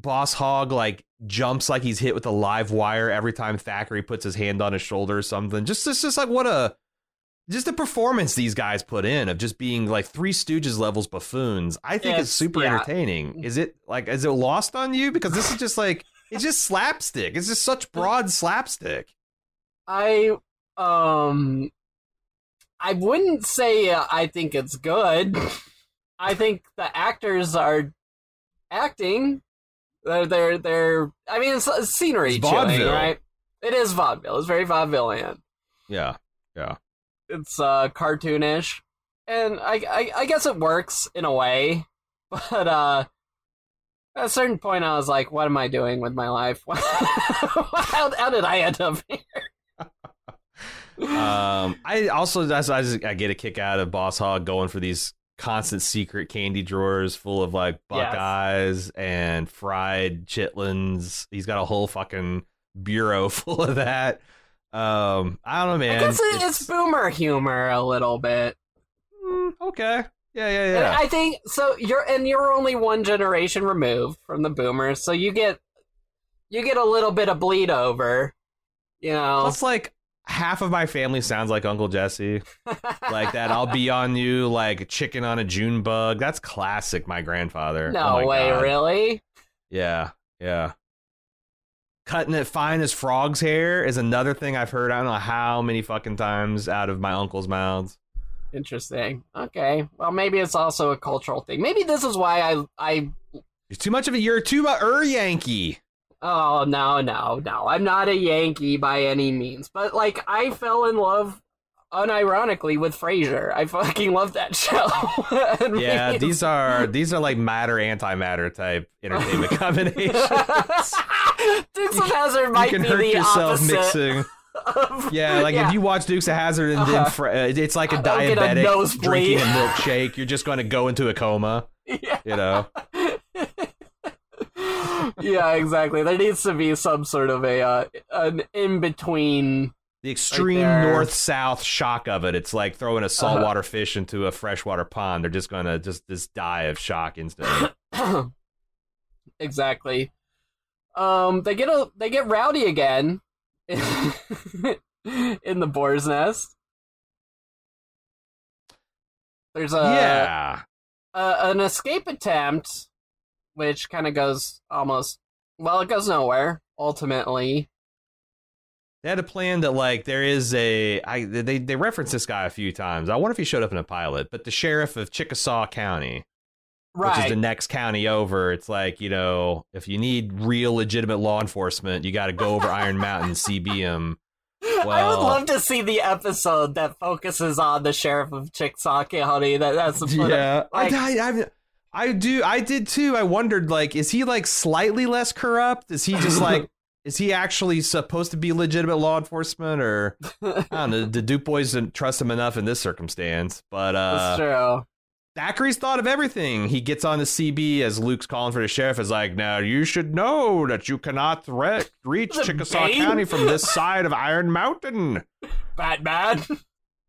Boss Hogg like jumps like he's hit with a live wire every time Thackeray puts his hand on his shoulder or something. Just, just, just like what a just the performance these guys put in of just being like Three Stooges levels buffoons. I think it's It's- super yeah. entertaining. Is it like is it lost on you because this is just like it's just slapstick. It's just such broad slapstick. I um I wouldn't say uh, I think it's good. I think the actors are acting. They're they're, they're I mean it's, it's scenery It's vaudeville. right? It is vaudeville. It's very vaudevillian. Yeah, yeah. It's uh cartoonish. And I, I I guess it works in a way. But uh at a certain point I was like, what am I doing with my life? how, how did I end up here? Um, I also that's I, just, I get a kick out of Boss Hogg going for these constant secret candy drawers full of like Yes. Buckeyes and fried chitlins. He's got a whole fucking bureau full of that. Um, I don't know, man. I guess it, it's, boomer humor a little bit. Mm, okay. Yeah, yeah, And yeah. I think so. You're and you're only one generation removed from the boomers, so you get you get a little bit of bleed over. You know, it's like half of my family sounds like Uncle Jesse. like that. I'll be on you like chicken on a June bug. That's classic. My grandfather. no Oh my way, God. really. Yeah, yeah. Cutting it fine as frog's hair is another thing I've heard. I don't know how many fucking times out of my uncle's mouths. Interesting. Okay. Well, maybe it's also a cultural thing. Maybe this is why I I. You're too much of a. You're too much er Yankee. Oh no no no! I'm not a Yankee by any means, but like I fell in love unironically with Frasier. I fucking love that show. Yeah, maybe these are these are like matter antimatter type entertainment combinations. Dukes of Hazzard you might can be hurt the yourself opposite. mixing. Yeah, like if you watch Dukes of Hazzard and then Uh-huh. fr- uh, it's like a I'll get a diabetic drinking a milkshake. You're just going to go into a coma. yeah. You know. Yeah, exactly. There needs to be some sort of a uh, an in between. The extreme there. north south shock of it. It's like throwing a saltwater fish into a freshwater pond. They're just gonna just just die of shock instantly. exactly. Um, they get a they get rowdy again in the boar's nest. There's a yeah. uh, an escape attempt, which kind of goes almost well, it goes nowhere ultimately. They had a plan that like there is a I they they reference this guy a few times. I wonder if he showed up in a pilot, but the sheriff of Chickasaw County, which is the next county over, it's like, you know, if you need real legitimate law enforcement, you got to go over Iron Mountain, CB him. I would love to see the episode that focuses on the sheriff of Chickasaw County. That that's the Yeah, like- I, I, I, I do. I did too. I wondered, like, is he like slightly less corrupt? Is he just like, is he actually supposed to be legitimate law enforcement, or I don't know? The Duke boys didn't trust him enough in this circumstance. But That's uh, true. Thackeray's thought of everything. He gets on the CB as Luke's calling for the sheriff. Is like, now you should know that you cannot threat reach Chickasaw Bane? County from this side of Iron Mountain. Batman.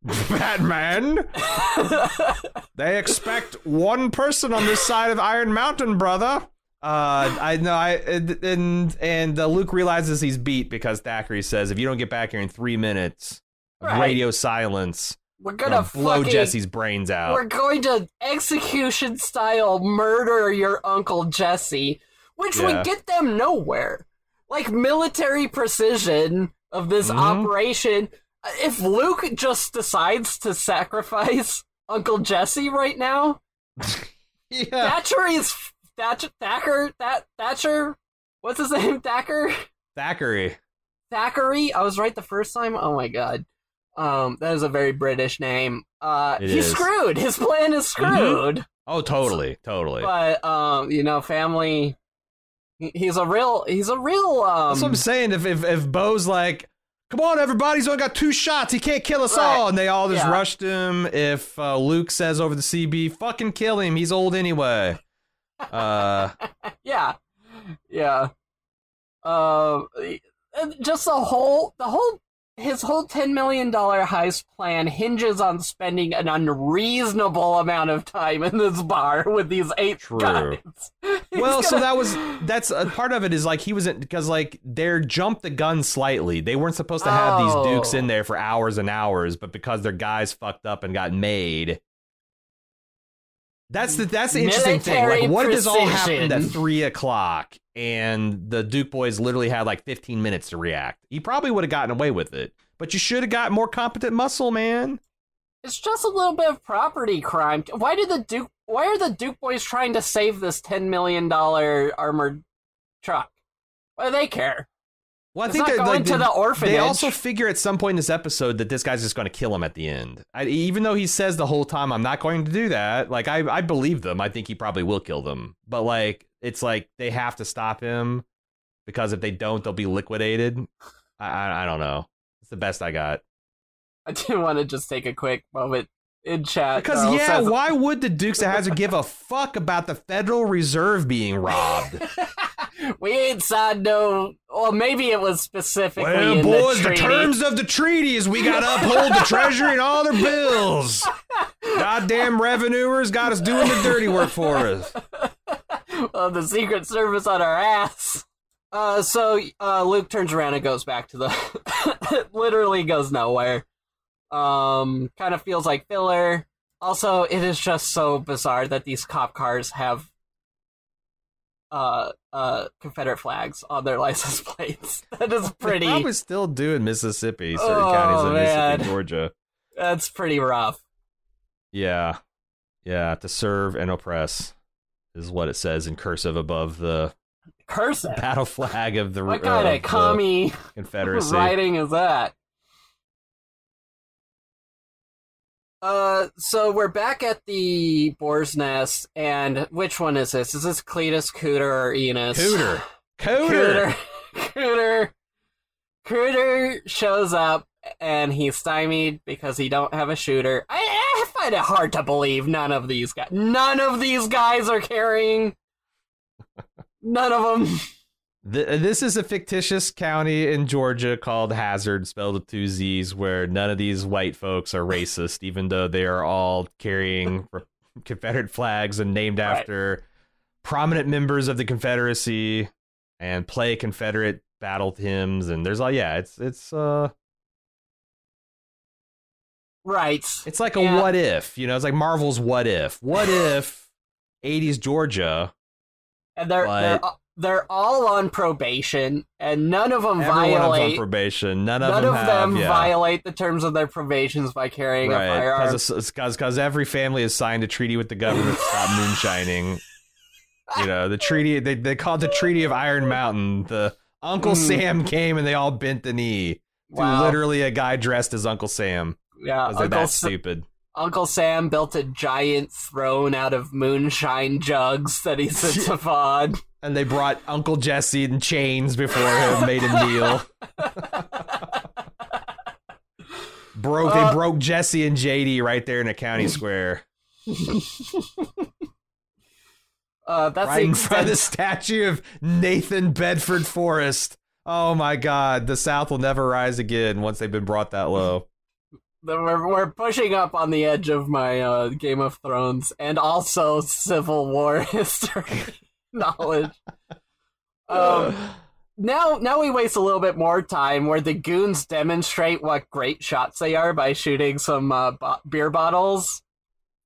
Batman. They expect one person on this side of Iron Mountain, brother. Uh, I know. I and and uh, Luke realizes he's beat because Thackeray says, "If you don't get back here in three minutes, of Right. radio silence, We're gonna gonna blow fucking, Jesse's brains out." We're going to execution style murder your uncle Jesse, which Yeah. would get them nowhere. Like military precision of this Mhm. operation. If Luke just decides to sacrifice Uncle Jesse right now, yeah, Thatcher is Thatcher. Thacker. That Thatcher. What's his name? Thacker. Thackeray. Thackeray. I was right the first time. Oh my god. Um, that is a very British name. Uh, It he's is. screwed. His plan is screwed. Oh, totally, totally. But um, you know, family. He's a real. He's a real. Um. That's what I'm saying. If if if Bo's like, come on, everybody, he's only got two shots. He can't kill us Right. all. And they all just Yeah. rushed him. If uh, Luke says over the CB, fucking kill him. He's old anyway. Uh, yeah, yeah. Uh, just the whole, the whole, his whole ten million dollar heist plan hinges on spending an unreasonable amount of time in this bar with these eight True. guys. Well, so gonna- that was that's a part of it is like he wasn't because like they're jumped the gun slightly. They weren't supposed to have these dukes Oh. in there for hours and hours, but because their guys fucked up and got made. That's the that's the interesting thing. Like, what if this all happened at three o'clock and the Duke boys literally had like fifteen minutes to react? He probably would have gotten away with it, but you should have got more competent muscle, man. It's just a little bit of property crime. Why did the Duke? Why are the Duke boys trying to save this ten million dollar armored truck? Why do they care? Well, I It's think not that, going like, to they- the orphanage. They also figure at some point in this episode that this guy's just going to kill him at the end. I, even though he says the whole time, "I'm not going to do that." Like I, I believe them. I think he probably will kill them. But like, it's like they have to stop him because if they don't, they'll be liquidated. I, I, I don't know. It's the best I got. I do want to just take a quick moment in chat. Because yeah, says- why would the Dukes of Hazzard give a fuck about the Federal Reserve being robbed? we ain't signed no. Well, maybe it was specifically Well, boys, the, the, terms of the treaty is we got to uphold the Treasury and all their bills. Goddamn revenuers got us doing the dirty work for us. of the Secret Service on our ass. Uh, so uh, Luke turns around and goes back to the. literally goes nowhere. Um, kind of feels like filler. Also, it is just so bizarre that these cop cars have uh uh Confederate flags on their license plates. That is pretty. They're still doing Mississippi, certain Oh, counties Mississippi, man. and Georgia. That's pretty rough. Yeah, yeah. To serve and oppress is what it says in cursive above the Cursive. battle flag of the, What uh, kind the of commie Confederacy. writing is that? Uh, so we're back at the boar's nest, and which one is this? Is this Cletus, Cooter, or Enos? Cooter. Cooter. Cooter. Cooter. Cooter shows up, and he's stymied because he don't have a shooter. I, I find it hard to believe none of these guys, none of these guys are carrying. None of them. Th- this is a fictitious county in Georgia called Hazzard, spelled with two Z's, where none of these white folks are racist, even though they are all carrying Confederate flags and named Right. after prominent members of the Confederacy and play Confederate battle hymns. And there's all, yeah, it's it's uh, Right. it's like a Yeah. what if, you know, it's like Marvel's what if. What if 80s Georgia? and they're they're But- they're all on probation, and none of them Everyone is on violate. probation. None of None them of have, them yeah. violate the terms of their probations by carrying a firearm. because every family has signed a treaty with the government to stop moonshining. You know, the treaty they they called the Treaty of Iron Mountain. The Uncle Mm. Sam came and they all bent the knee to literally a guy dressed as Uncle Sam yeah, they're Uncle, that stupid. Uncle Sam built a giant throne out of moonshine jugs that he sits upon. And they brought Uncle Jesse in chains before him, made him kneel. broke Uh, they broke Jesse and JD right there in a county square, Uh, that's right in front of the statue of Nathan Bedford Forrest. Oh my God, the South will never rise again once they've been brought that low. We're, we're pushing up on the edge of my uh, Game of Thrones and also Civil War history knowledge. Um, now, now we waste a little bit more time where the goons demonstrate what great shots they are by shooting some uh, bo- beer bottles.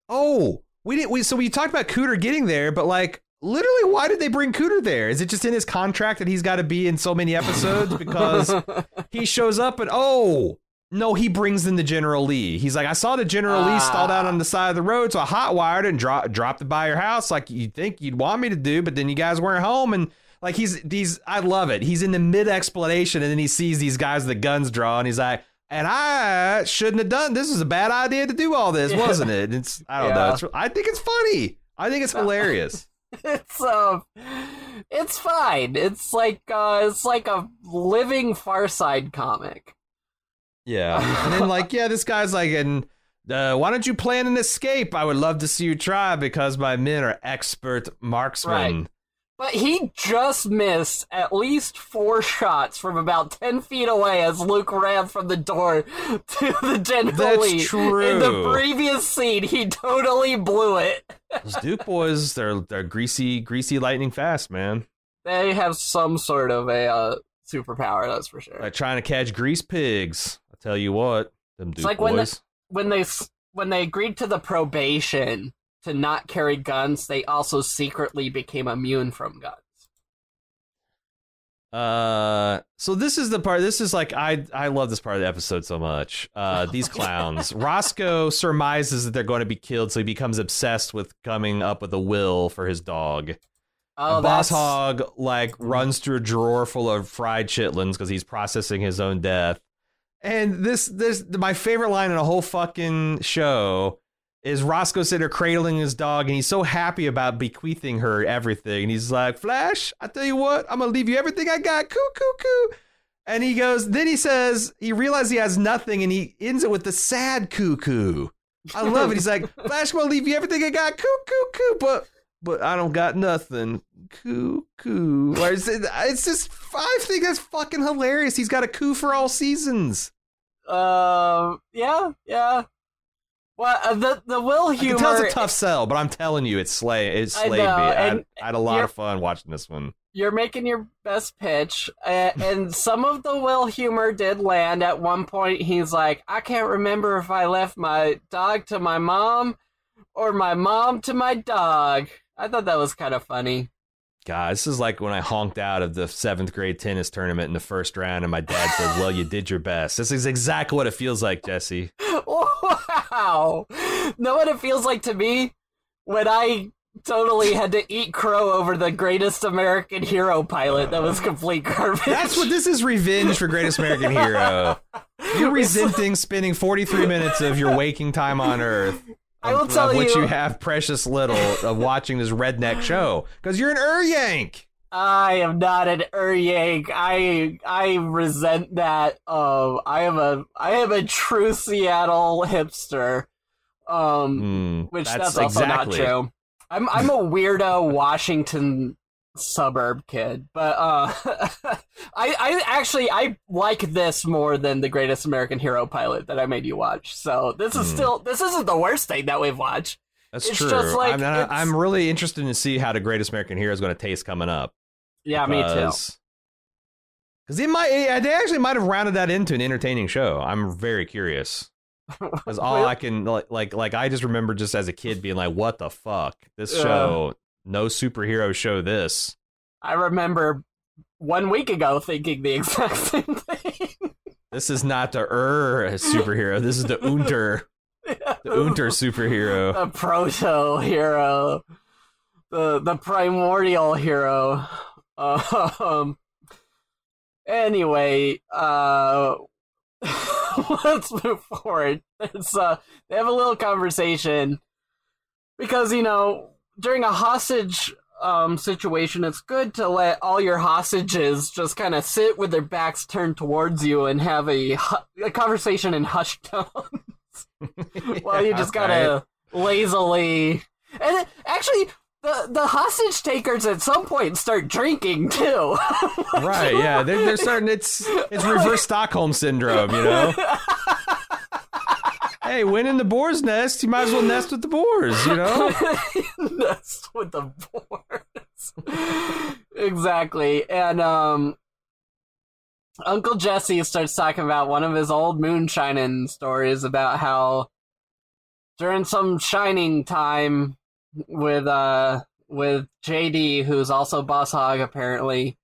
Oh, we didn't. We so we talked about Cooter getting there, but like literally, why did they bring Cooter there? Is it just in his contract that he's got to be in so many episodes because he shows up and oh no, he brings in the General Lee. He's like, I saw the General Lee stalled out on the side of the road, so I hot wired and dro- dropped it by your house like you think you'd want me to do, but then you guys weren't home and. Like he's these, I love it. He's in the mid explanation, and then he sees these guys with the guns drawn. He's like, "And I shouldn't have done. This was a bad idea to do all this, wasn't it?" It's I don't know. It's, I think it's funny. I think it's hilarious. it's um, it's fine. It's like uh, it's like a living Far Side comic. Yeah, and then like, yeah, this guy's like, and uh, why don't you plan an escape? I would love to see you try because my men are expert marksmen. Right. But he just missed at least four shots from about 10 feet away as Luke ran from the door to the den That's true. In the previous scene, he totally blew it. Those Duke boys, they're they're greasy, greasy lightning fast, man. They have some sort of a uh, superpower, that's for sure. Like trying to catch grease pigs. Tell you what, them Duke like when the- when they when they agreed to the probation to not carry guns, they also secretly became immune from guns. Uh, so this is the part. This is like I I love this part of the episode so much. Uh, these clowns. Roscoe surmises that they're going to be killed, so he becomes obsessed with coming up with a will for his dog. Oh, Boss Hogg like runs through a drawer full of fried chitlins because he's processing his own death. And this this my favorite line in a whole fucking show is Roscoe sitting cradling his dog, and he's so happy about bequeathing her everything. And he's like, "Flash, I tell you what, I'm gonna leave you everything I got." Coo coo coo. And he goes. Then he says he realizes he has nothing, and he ends it with the sad cuckoo. I love it. He's like, Flash, I'm gonna leave you everything I got. Coo coo coo. But but I don't got nothing. Coo coo. Or it's, it's just I think that's fucking hilarious. He's got a coup for all seasons. Um, yeah, yeah. Well, uh, the the will I humor. can tell it's a tough sell, but I'm telling you, it's slay. It I slayed know, me. I had, I had a lot of fun watching this one. You're making your best pitch, uh, and some of the will humor did land. At one point, he's like, "I can't remember if I left my dog to my mom or my mom to my dog." I thought that was kind of funny. God, this is like when I honked out of the seventh grade tennis tournament in the first round, and my dad said, "Well, you did your best." This is exactly what it feels like, Jesse. wow. Know what it feels like to me when I totally had to eat crow over the greatest American hero pilot that was complete garbage. That's what this is revenge for Greatest American Hero. You're resenting spending 43 minutes of your waking time on Earth. I will tell of which you- you have precious little of watching this redneck show because you're an Ur Yank. I am not an Ur-Yank. I I resent that. Um, I am a I am a true Seattle hipster. Um, Mm, which that's, also exactly- not true. I'm I'm a weirdo Washington suburb kid, but uh, I I actually I like this more than the Greatest American Hero pilot that I made you watch. So this is Hmm. still this isn't the worst thing that we've watched. That's It's true. just like- I'm, I'm really interested to see how the Greatest American Hero is going to taste coming up. Yeah, me too. Because it might, eh, they actually might have rounded that into an entertaining show. I'm very curious. Because all I can like, like, like, I just remember just as a kid being like, "What the fuck? This Yeah. show, no superhero show. This." I remember one week ago thinking the exact same thing. This is not the Ur superhero. This is the Unter, the Unter superhero. the proto hero, the the primordial hero. Um. Anyway, uh, let's move forward. It's uh, they have a little conversation because you know during a hostage um situation, it's good to let all your hostages just kind of sit with their backs turned towards you and have a a conversation in hushed tones. while you just gotta lazily. And it- actually, the the hostage takers at some point start drinking too. right? Yeah, they're, they're starting. It's it's reverse Stockholm syndrome. You know. Hey, when in the boar's nest, you might as well nest with the boars. You know. Nest with the boars. exactly, and um. Uncle Jesse starts talking about one of his old moonshining stories about how during some shining time with uh with JD, who's also Boss Hogg apparently,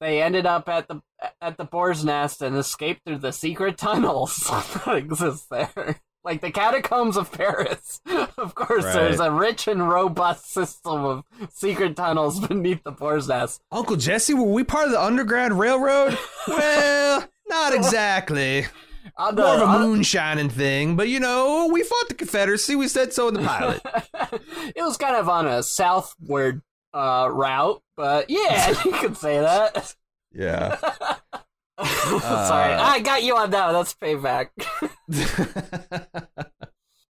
they ended up at the at the boar's nest and escaped through the secret tunnels that exist there. Like the catacombs of Paris. of course, Right. there's a rich and robust system of secret tunnels beneath the boar's nest. Uncle Jesse, were we part of the Underground Railroad? well, not exactly. The, More of a on- moonshining thing, but you know, we fought the Confederacy. We said so in the pilot. it was kind of on a southward uh, route, but yeah, you could say that. Yeah. Sorry, I got you on that. That's payback.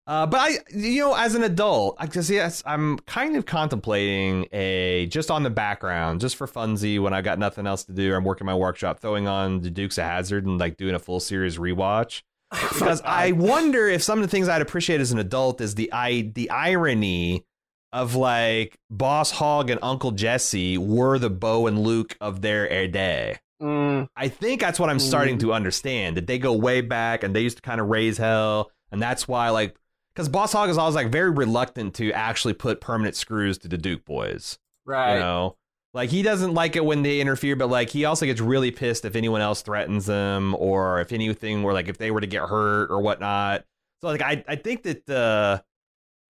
uh, but I, you know, as an adult, I guess yes, I'm kind of contemplating a just on the background, just for funsy when I got nothing else to do. I'm working my workshop, throwing on the Dukes of Hazzard and like doing a full series rewatch. Because I wonder if some of the things I'd appreciate as an adult is the I the irony of like Boss Hogg and Uncle Jesse were the Bo and Luke of their day. Mm, I think that's what I'm starting to understand. That they go way back and they used to kind of raise hell, and that's why like because Boss Hogg is always like very reluctant to actually put permanent screws to the Duke boys. right. You know, like he doesn't like it when they interfere, but like he also gets really pissed if anyone else threatens them or if anything were like if they were to get hurt or whatnot. So like I I think that uh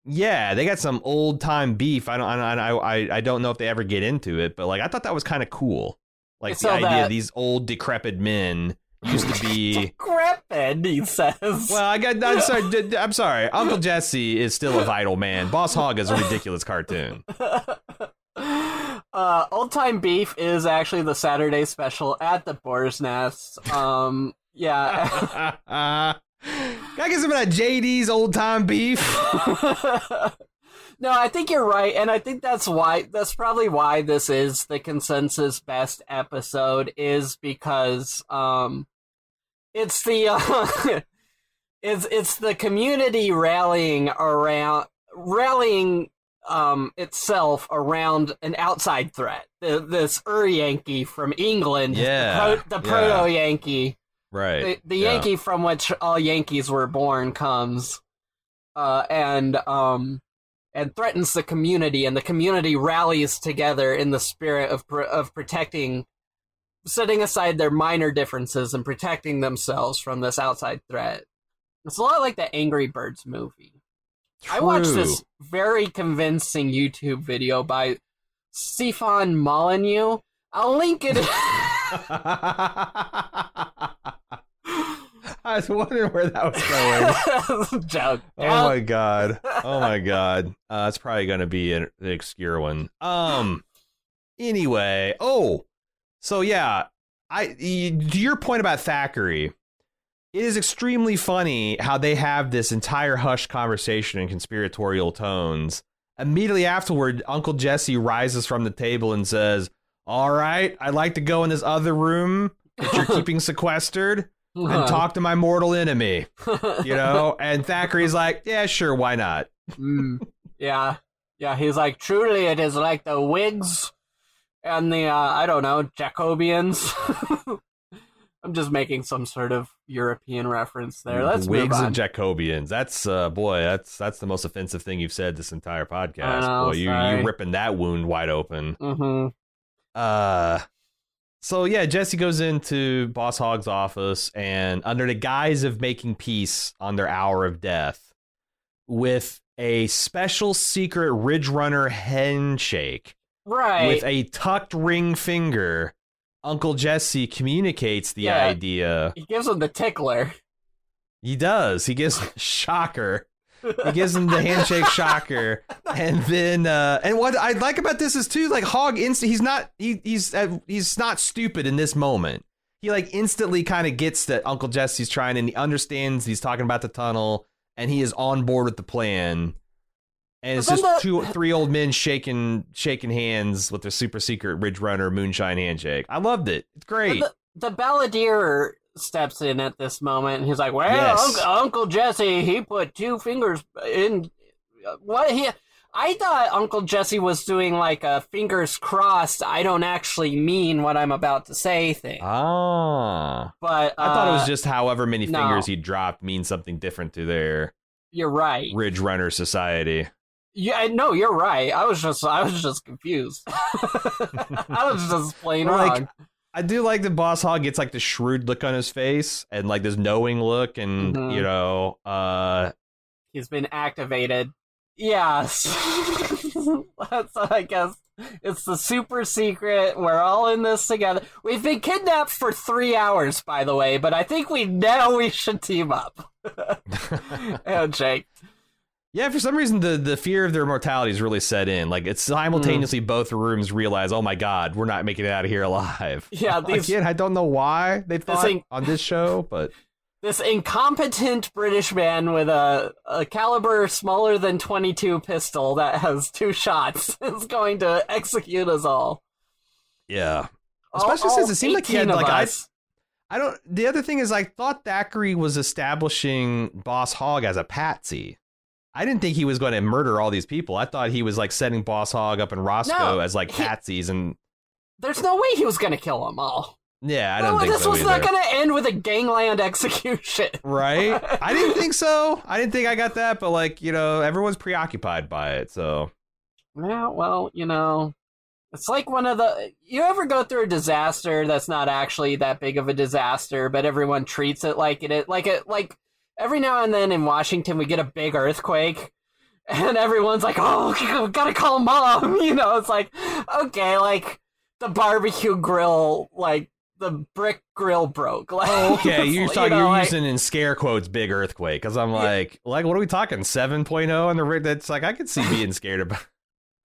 yeah they got some old time beef. I don't I don't- I I I don't know if they ever get into it, but like I thought that was kind of cool. Like So the idea that- of these old decrepit men used to be. Decrepit, he says. Well, I got. I'm sorry. I'm sorry. Uncle Jesse is still a vital man. Boss Hogg is a ridiculous cartoon. uh, Old Time Beef is actually the Saturday special at the Boar's Nest. Um, yeah. Can I get some of that JD's old time beef? No, I think you're right, and I think that's why. That's probably why this is the consensus best episode, is because um, it's the uh, it's it's the community rallying around rallying um itself around an outside threat. The, this Ur Yankee from England, Yeah, the, pro- the yeah. proto Yankee Right. the, the yeah. Yankee from which all Yankees were born comes, uh, and um, and threatens the community, and the community rallies together in the spirit of of protecting, setting aside their minor differences and protecting themselves from this outside threat. It's a lot like the Angry Birds movie. I watched this very convincing YouTube video by Stefan Molyneux. I'll link it. I was wondering where that was going. Joke. Oh my god. Oh my god. Uh, it's probably going to be an, an obscure one. Um. Anyway. Oh. So yeah. I to your point about Thackeray. It is extremely funny how they have this entire hushed conversation in conspiratorial tones. Immediately afterward, Uncle Jesse rises from the table and says, "All right, I'd like to go in this other room that you're keeping sequestered and talk to my mortal enemy." you know and thackeray's like yeah sure why not Mm, yeah, yeah. He's like, truly, it is like the Whigs and the uh, I don't know Jacobians. I'm just making some sort of European reference there. Let's Whigs and jacobians that's uh boy that's that's the most offensive thing you've said this entire podcast know, boy you sorry. you ripping that wound wide open hmm uh so yeah jesse goes into boss hogg's office and under the guise of making peace on their hour of death with a special secret ridge runner handshake Right. with a tucked ring finger, Uncle Jesse communicates the Yeah. idea. he gives him the tickler. He does. He gives shocker. He gives him the handshake shocker, and then uh, and what I like about this is too like Hogg instant. He's not he he's uh, he's not stupid in this moment. He like instantly kind of gets that Uncle Jesse's trying, and he understands he's talking about the tunnel, and he is on board with the plan. And it's just two three old men shaking shaking hands with their super secret Ridge Runner moonshine handshake. I loved it. It's great. The, the balladeer steps in at this moment, and he's like, "Well, Yes. Uncle, Uncle Jesse, he put two fingers in what he." I thought Uncle Jesse was doing like a fingers crossed. I don't actually mean what I'm about to say thing, ah. but I thought it was uh, just however many no. fingers he dropped means something different to their You're right. Ridge Runner Society. Yeah, no, you're right. I was just, I was just confused. I was just plain like, wrong. I do like the Boss Hogg gets like the shrewd look on his face and like this knowing look, and Mhm. you know, uh, He's been activated. Yes. That's, I guess, it's the super secret. We're all in this together. We've been kidnapped for three hours, by the way, but I think we know we should team up. Handshake. Yeah, for some reason the the fear of their mortality is really set in. Like it's simultaneously hmm. both rooms realize, oh my god, we're not making it out of here alive. Yeah, these Again, I don't know why they thought thing- on this show, but this incompetent British man with a, a caliber smaller than 22 pistol that has two shots is going to execute us all. yeah. All- Especially since all it seemed like he had like I. I don't. The other thing is, I thought Thackeray was establishing Boss Hogg as a patsy. I didn't think he was going to murder all these people. I thought he was like setting Boss Hogg up in Roscoe No, as like patsies, and There's no way he was going to kill them all. yeah, I don't No, think this so was either. not going to end with a gangland execution. right? I didn't think so. I didn't think I got that, but like you know, everyone's preoccupied by it. So Yeah, well, you know, it's like one of the. You ever go through a disaster that's not actually that big of a disaster, but everyone treats it like it like it like every now and then in Washington we get a big earthquake. And everyone's like, "Oh, we've gotta call mom." You know, it's like, okay, like the barbecue grill, like the brick grill broke. Like, oh, okay, you're talking. you know, you're like- using in scare quotes "big earthquake" because I'm like, like what are we talking 7.0 and the rig? That's like I could see being scared about.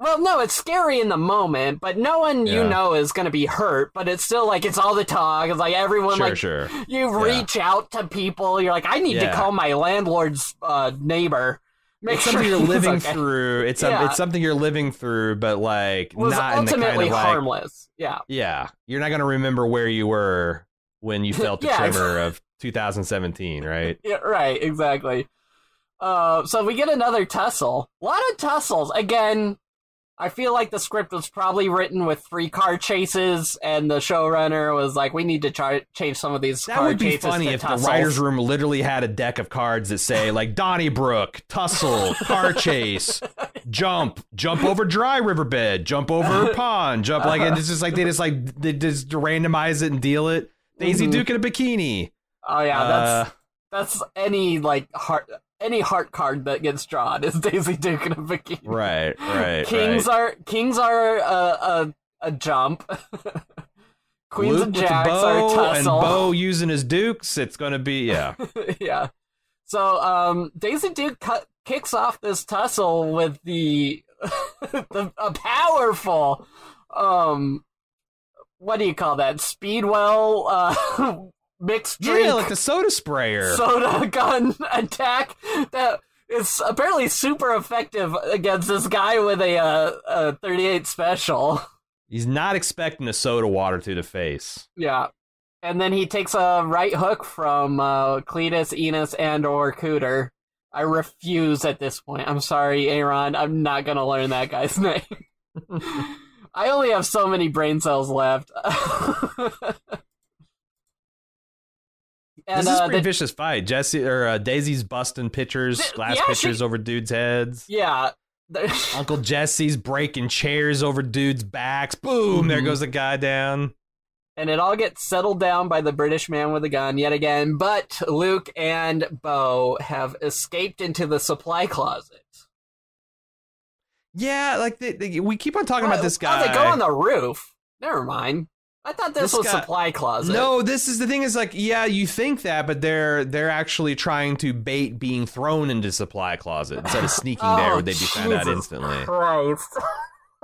Well, no, it's scary in the moment, but no one you know is going to be hurt. But it's still like it's all the talk. It's like everyone Sure, like sure. you Yeah. reach out to people. You're like, I need to call my landlord's uh, neighbor. Make It's sure something you're living okay. through. It's a, it's something you're living through, but like Was not in the kind ultimately of like harmless. Yeah, yeah. You're not gonna remember where you were when you felt the Yeah. tremor of 2017, right? yeah, right, exactly. Uh, so we get another tussle. A lot of tussles again. I feel like the script was probably written with three car chases, and the showrunner was like, "We need to try change some of these." That car would be chases funny if tussles. the writers' room literally had a deck of cards that say like Donnybrook, tussle, car chase, jump, jump over dry riverbed, jump over a pond, jump like and it's just like they just like they just randomize it and deal it. Daisy Mhm. Duke in a bikini. Oh yeah, that's Uh, That's any like heart any heart card that gets drawn is Daisy Duke in a bikini. right, right. Kings right. are kings are a a, a jump. Queens Luke and jacks are a bow and tussle. Bo using his dukes. It's gonna be yeah. yeah. So um, Daisy Duke cut, kicks off this tussle with the, the a powerful um what do you call that speedwell uh mixed drink Yeah, like the soda sprayer. soda gun attack that is apparently super effective against this guy with a uh, a 38 special. He's not expecting a soda water to the face. Yeah. And then he takes a right hook from uh, Cletus, Enos, and or Cooter. I refuse at this point. I'm sorry, Aaron. I'm not gonna learn that guy's name. I only have so many brain cells left. And this is a uh, pretty the- vicious fight. Jesse or uh, Daisy's busting pitchers, Th- glass yeah, pitchers she- over dudes' heads. yeah, Uncle Jesse's breaking chairs over dudes' backs. Boom! There Mhm. goes the guy down. and it all gets settled down by the British man with a gun yet again. But Luke and Bo have escaped into the supply closet. Yeah, like they, they- we keep on talking Oh, about this oh, guy. they go on the roof. Never mind. I thought this, This was guy- supply closet. No, this is the thing. Is like, yeah, you think that, but they're they're actually trying to bait being thrown into supply closet instead of sneaking there, Oh, where they'd be found out instantly. Christ.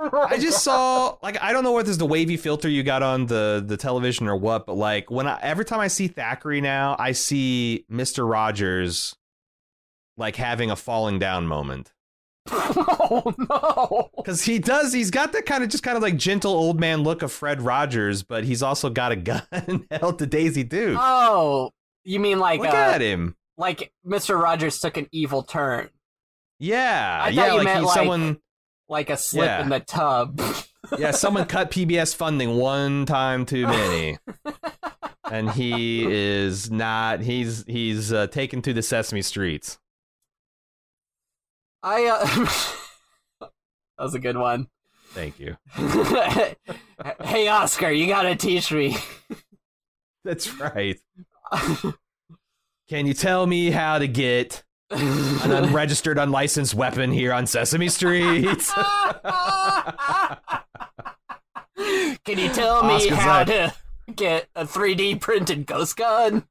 Oh I just saw like I don't know what this is the wavy filter you got on the the television or what, but like when I every time I see Thackeray now, I see Mister Rogers like having a falling down moment oh no. because he does. He's got that kind of just kind of like gentle old man look of Fred Rogers, but he's also got a gun held to Daisy Duke. Oh, you mean like Look uh, at him. like Mr. Rogers took an evil turn, Yeah, I thought yeah, you like meant, he's like- someone. like a slip Yeah. in the tub. Yeah, someone cut PBS funding one time too many. and he is not he's he's uh, taken to the sesame streets. I uh, that was a good one. Thank you. hey Oscar, you gotta teach me. That's right. Can you tell me how to get an unregistered unlicensed weapon here on Sesame Street? Can you tell me Oscar's how like- to get a 3D printed ghost gun?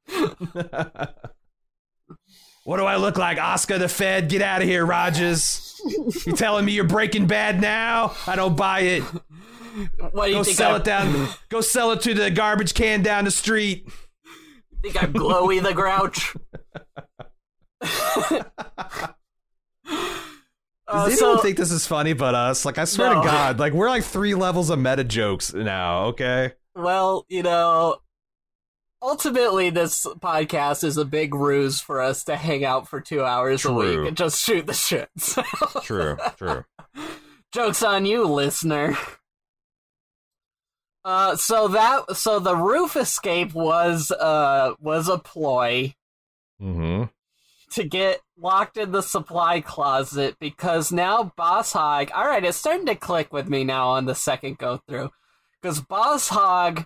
What do I look like, Oscar the Fed? Get out of here, Rogers. you telling me you're Breaking Bad now? I don't buy it. What do you Go think? sell I'm, it down. Go sell it to the garbage can down the street. Think I'm Glowy the Grouch? Uh, Does so- think this is funny but us? Like, I swear No. to God, like we're like three levels of meta jokes now. Okay. Well, you know, ultimately, this podcast is a big ruse for us to hang out for two hours a week and just shoot the shit. So, True. True. Joke's on you, listener. Uh, so that so the roof escape was uh was a ploy Mm-hmm. to get locked in the supply closet because now Boss Hogg. All right, it's starting to click with me now on the second go through because Boss Hogg,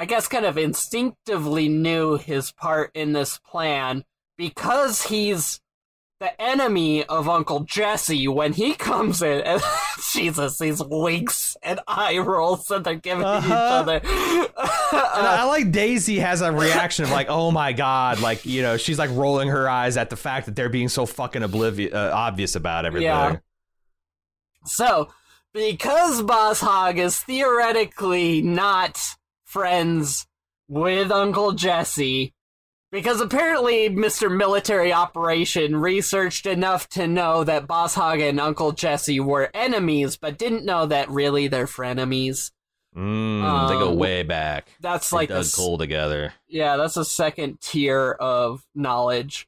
I guess, kind of instinctively knew his part in this plan because he's the enemy of Uncle Jesse when he comes in. And Jesus, these winks and eye rolls that they're giving Uh-huh. each other. And I I like Daisy has a reaction of like, oh my god, like you know, she's like rolling her eyes at the fact that they're being so fucking oblivious, uh, obvious about everything. Yeah. So, because Boss Hogg is theoretically not friends with Uncle Jesse, because apparently Mr. Military Operation researched enough to know that Boss Hogg and Uncle Jesse were enemies, but didn't know that really they're frenemies. Mm, they go Um, way back. That's They like dug this, coal together. yeah, that's a second tier of knowledge.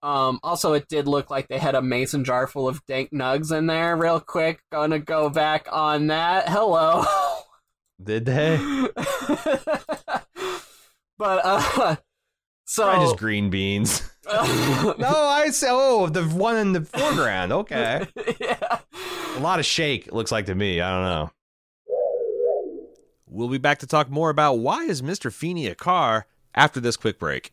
Um, also, it did look like they had a mason jar full of dank nugs in there. Real quick, gonna go back on that. Hello. Did they? but uh, so Probably just green beans. no, I say, oh, the one in the foreground. Okay. yeah. A lot of shake, it looks like to me. I don't know. We'll be back to talk more about why is Mr. Feeny a car after this quick break.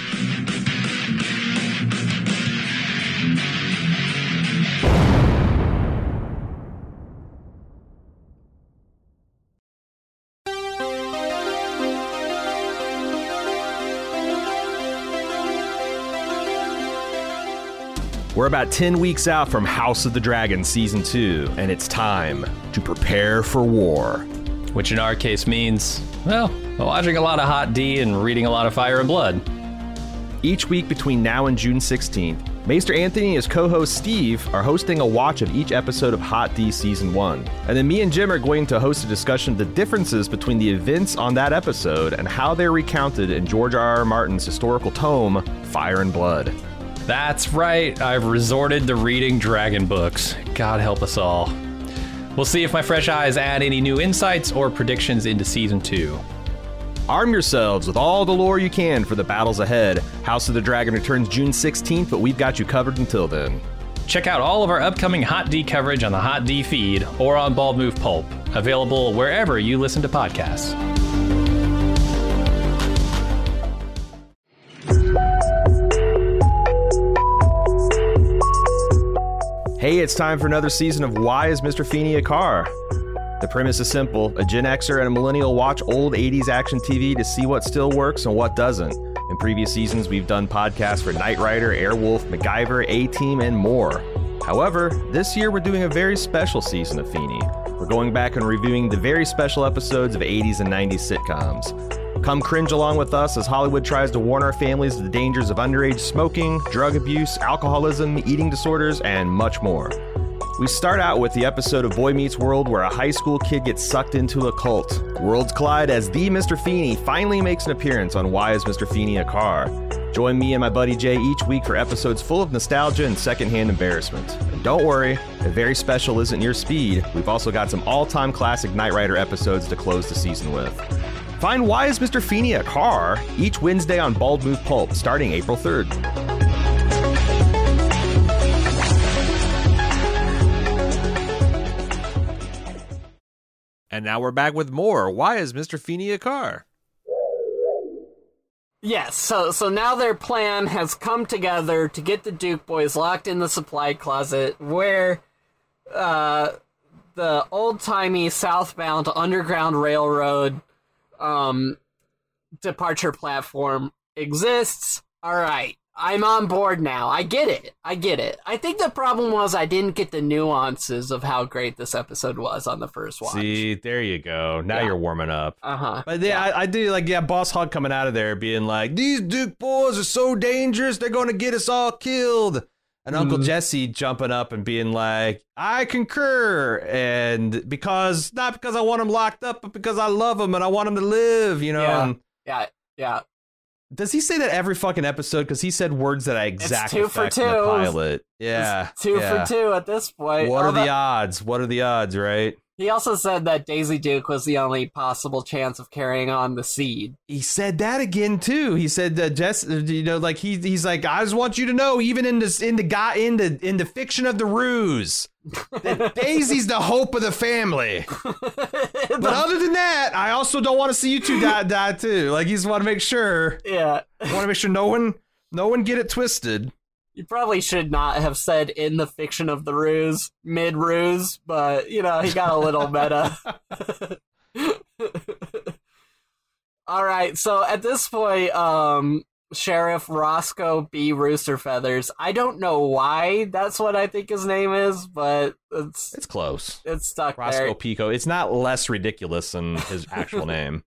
We're about 10 weeks out from House of the Dragon Season 2, and it's time to prepare for war. Which in our case means, well, watching a lot of Hot D and reading a lot of Fire and Blood. Each week between now and June 16th, Maester Anthony and his co host Steve are hosting a watch of each episode of Hot D Season 1. And then me and Jim are going to host a discussion of the differences between the events on that episode and how they're recounted in George R. R. Martin's historical tome, Fire and Blood. That's right, I've resorted to reading dragon books. God help us all. We'll see if my fresh eyes add any new insights or predictions into season two. Arm yourselves with all the lore you can for the battles ahead. House of the Dragon returns June 16th, but we've got you covered until then. Check out all of our upcoming Hot D coverage on the Hot D feed or on Bald Move Pulp, available wherever you listen to podcasts. Hey, it's time for another season of Why is Mr. Feeny a Car? The premise is simple a Gen Xer and a millennial watch old 80s action TV to see what still works and what doesn't. In previous seasons, we've done podcasts for Knight Rider, Airwolf, MacGyver, A Team, and more. However, this year we're doing a very special season of Feeny. We're going back and reviewing the very special episodes of 80s and 90s sitcoms. Come cringe along with us as Hollywood tries to warn our families of the dangers of underage smoking, drug abuse, alcoholism, eating disorders, and much more. We start out with the episode of Boy Meets World where a high school kid gets sucked into a cult. Worlds collide as the Mr. Feeny finally makes an appearance on Why is Mr. Feeny a Car? Join me and my buddy Jay each week for episodes full of nostalgia and secondhand embarrassment. And don't worry, if very special isn't your speed, we've also got some all time classic Knight Rider episodes to close the season with. Find Why is Mr. Feeny a Car each Wednesday on Bald Move Pulp starting April 3rd. And now we're back with more. Why is Mr. Feeny a car? Yes, so so now their plan has come together to get the Duke boys locked in the supply closet where uh the old-timey southbound underground railroad um departure platform exists. All right. I'm on board now. I get it. I get it. I think the problem was I didn't get the nuances of how great this episode was on the first watch. See, there you go. Now Yeah. you're warming up. Uh-huh. But yeah, I, I do like yeah, Boss Hogg coming out of there being like, "These Duke boys are so dangerous, they're gonna get us all killed." And Uncle Mhm. Jesse jumping up and being like, "I concur," and because not because I want him locked up, but because I love him and I want him to live, you know. Yeah. And Yeah, yeah. does he say that every fucking episode? Because he said words that I exactly two for effect the two. pilot. Yeah, It's two yeah. for two at this point. What are Although- the odds? What are the odds? Right? He also said that Daisy Duke was the only possible chance of carrying on the seed. he said that again too. He said that Jess, uh, you know, like he he's like, I just want you to know, even in this in the guy in the in the fiction of the ruse, that Daisy's the hope of the family. But other than that, I also don't want to see you two die die too. Like he just want to make sure, yeah, want to make sure no one no one get it twisted. You probably should not have said in the fiction of the ruse, mid ruse, but you know, he got a little meta. All right, so at this point, um, Sheriff Roscoe B. Rooster Feathers. I don't know why that's what I think his name is, but it's It's close. it's stuck Roscoe there. Pico. It's not less ridiculous than his actual name.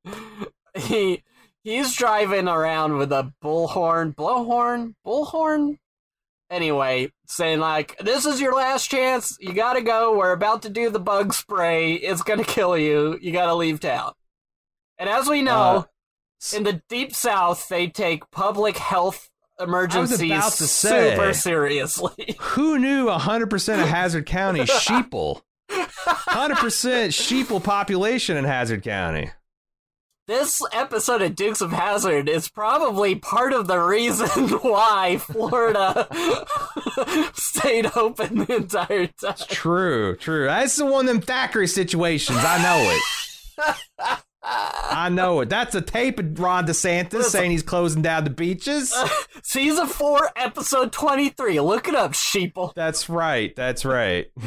he he's driving around with a bullhorn, blowhorn, bullhorn. Anyway, saying like, "This is your last chance. You gotta go. We're about to do the bug spray. It's gonna kill you. You gotta leave town." And as we know, Uh, in the deep south, they take public health emergencies to say. super seriously. Who knew 100% of Hazzard County sheeple? 100% sheeple population in Hazzard County. This episode of Dukes of Hazzard is probably part of the reason why Florida stayed open the entire time. True, true. That's the one of them Thackeray situations. I know it. I know it. That's a tape of Ron DeSantis saying he's closing down the beaches. Season 4, episode 23. Look it up, sheeple. That's right. That's right.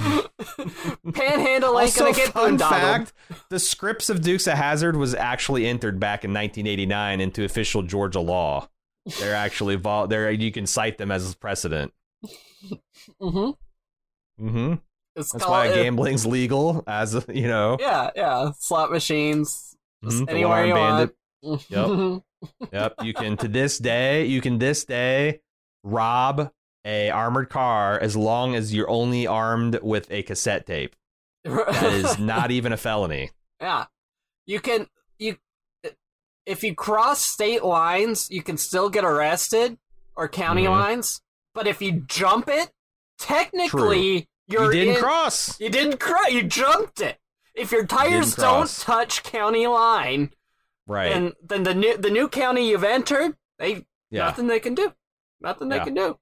Panhandle ain't Also, gonna get fun fact: the scripts of Dukes of Hazzard was actually entered back in 1989 into official Georgia law. They're actually vol- They're you can cite them as precedent. Mm-hmm. Mm-hmm. It's That's called, why uh, gambling's legal, as you know. Yeah, yeah. Slot machines. Mhm, the anywhere you one-armed want. bandit. Yep. You can to this day, you can this day rob a armored car as long as you're only armed with a cassette tape. That is not even a felony. Yeah. You can you if you cross state lines, you can still get arrested or county Mhm. lines, but if you jump it, technically you're you didn't in- cross. You didn't cross. You jumped it. If your tires don't touch county line, Right. then then the new the new county you've entered, they yeah. nothing they can do. Nothing they Yeah. can do.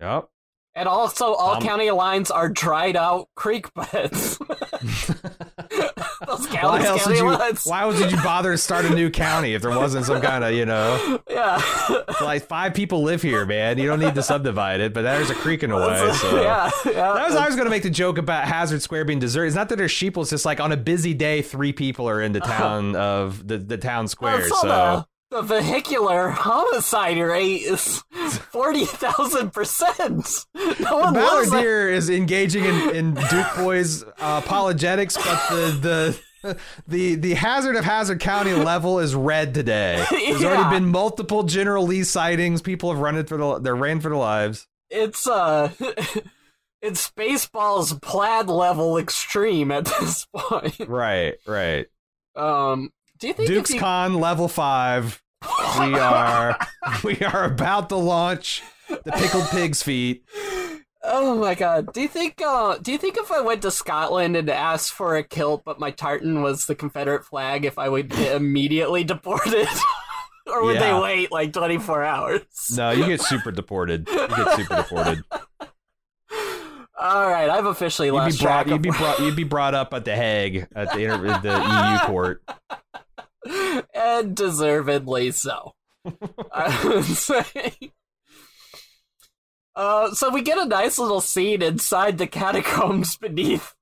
Yep. And also, all Um, county lines are dried out creek beds. Those Why else would you? lines. Why else would you bother to start a new county if there wasn't some kind of you know? Yeah. Like five people live here, man. You don't need to subdivide it, but there's a creek in the way. So. yeah, yeah. That was I was gonna make the joke about Hazzard Square being deserted. It's not that there's sheeple. It's just like on a busy day, three people are in the town of the, the town square. Also, So the, vehicular homicide rate is forty thousand percent. No one. Balladeer is engaging in, in Duke Boys uh, apologetics, but the the the the hazard of Hazzard County level is red today. There's Yeah. already been multiple General Lee sightings. People have run it for the they ran for their lives. It's uh, it's Spaceballs plaid level extreme at this point. Right, right. Um, do you think Duke's you- Con level five. We are we are about to launch the pickled pig's feet. Oh my god. Do you think uh do you think if I went to Scotland and asked for a kilt but my tartan was the Confederate flag if I would get immediately deported? or would Yeah. they wait like 24 hours? No, you get super deported. You get super deported. All right, I've officially You'd lost be brought. track You'd be brought. You'd be brought up at the Hague at the the EU court. And deservedly so. I would say. Uh, so we get a nice little scene inside the catacombs beneath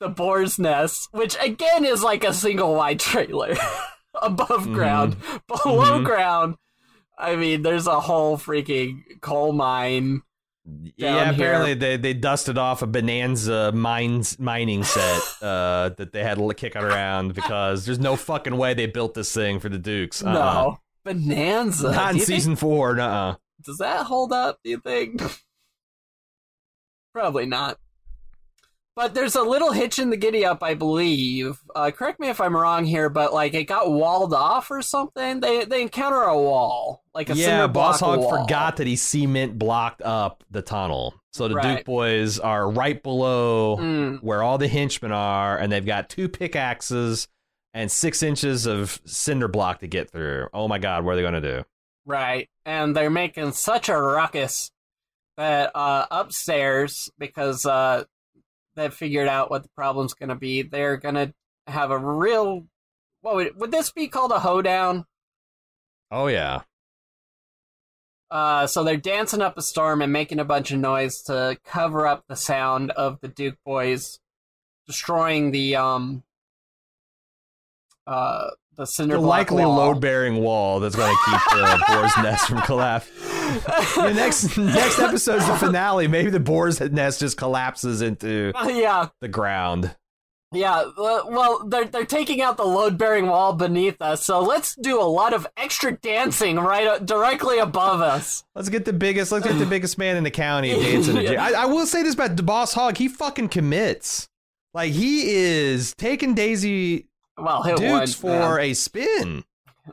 the boar's nest, which again is like a single wide trailer above Mhm. ground, below Mhm. ground. I mean, there's a whole freaking coal mine. Yeah, down here. apparently they, they dusted off a Bonanza mines mining set uh, that they had to kick around because there's no fucking way they built this thing for the Dukes. Uh-uh. No, Bonanza. not in you think- season four. Nuh-uh. Does that hold up, do you think? Probably not. But there's a little hitch in the giddy up, I believe. Uh, correct me if I'm wrong here, but like it got walled off or something. They they encounter a wall, like a Yeah, Boss Hogg wall. forgot that he cement blocked up the tunnel, so the Right. Duke boys are right below Mm, where all the henchmen are, and they've got two pickaxes and six inches of cinder block to get through. Oh my god, what are they going to do? right, and they're making such a ruckus that uh, upstairs because uh, they've figured out what the problem's going to be. They're going to have a real. What would, would this be called a hoedown? Oh yeah, Uh, so they're dancing up a storm and making a bunch of noise to cover up the sound of the Duke boys destroying the um uh the cinder the likely wall. load bearing wall that's going to keep the boar's nest from collapse. The next next episode's the finale. Maybe the boar's nest just collapses into yeah, the ground. yeah. uh, Well, they're they're taking out the load bearing wall beneath us. So let's do a lot of extra dancing right uh, directly above us. Let's get the biggest. Let's get the biggest man in the county dancing. jig. I, I will say this about the Boss Hogg. He fucking commits. Like he is taking Daisy Well, hit Dukes for man. a spin.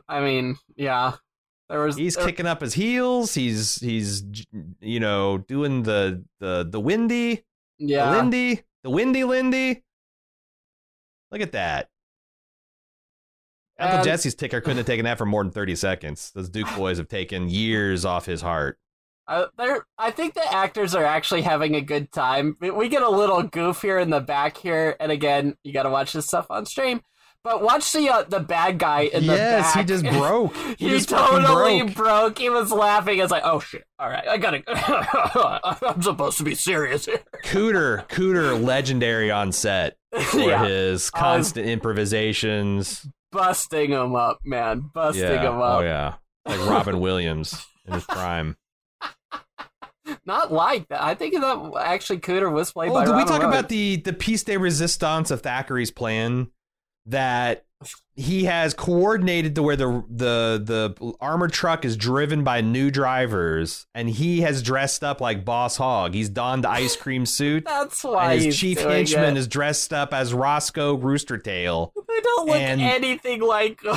I mean, yeah. There was He's there- kicking up his heels. He's he's you know doing the the the windy, the yeah. Lindy, the windy Lindy. Look at that. Uncle And- Jesse's ticker couldn't have taken that for more than thirty seconds. Those Duke boys have taken years off his heart. Uh, I think the actors are actually having a good time. We- We get a little goof here in the back here, and again, you got to watch this stuff on stream. But watch the uh, the bad guy in the yes, back. he just broke. He, He, just totally broke. broke. He was laughing. It's like, oh shit! All right, I gotta. I'm supposed to be serious here. Cooter, Cooter, legendary on set for yeah, his constant improvisations. busting him up, man, busting Yeah, him up. oh yeah, like Robin Williams in his prime. Not like that. I think that actually Cooter was played Oh, by. did we talk about the the piece de resistance of Thackeray's plan that he has coordinated to where the the the armored truck is driven by new drivers, and he has dressed up like Boss Hogg. He's donned the ice cream suit, That's why his chief henchman it. is dressed up as Roscoe Rooster Tail. They don't look and- anything like.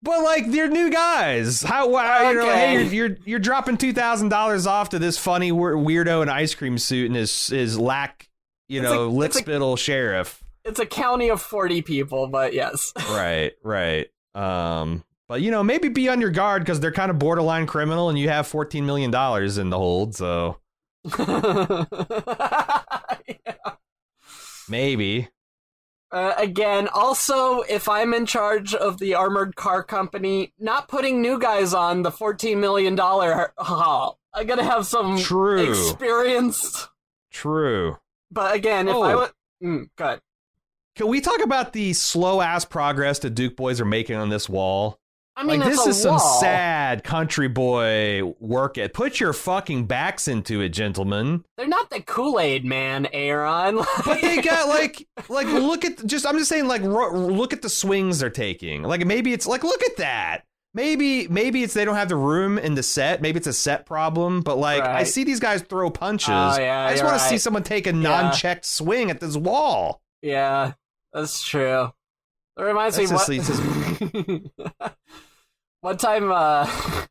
But like they're new guys. How wow, you know? Okay. Hey, you're you're, you're dropping two thousand dollars off to this funny weirdo in ice cream suit and his his lack, you It's know, a- lip spittle sheriff. It's a county of 40 people, but yes. right, right. Um, but you know, maybe be on your guard because they're kind of borderline criminal, and you have fourteen million dollars in the hold. So maybe. Uh, again, also, if I'm in charge of the armored car company, not putting new guys on the $14 million haul. I gotta have some True. experience. True. But again, if I Oh. would. Mm, good. Can we talk about the slow ass progress the Duke boys are making on this wall? I mean, like this is some sad country boy work it. Put your fucking backs into it, gentlemen. They're not the Kool Aid man, Aaron. But they got like like look at just I'm just saying like ro- look at the swings they're taking. Like maybe it's like look at that. Maybe maybe it's they don't have the room in the set. Maybe it's a set problem. But like I see these guys throw punches. Oh, yeah, I just want to see someone take a non-checked swing at this wall. yeah, that's true. It reminds That's me what. One time, uh,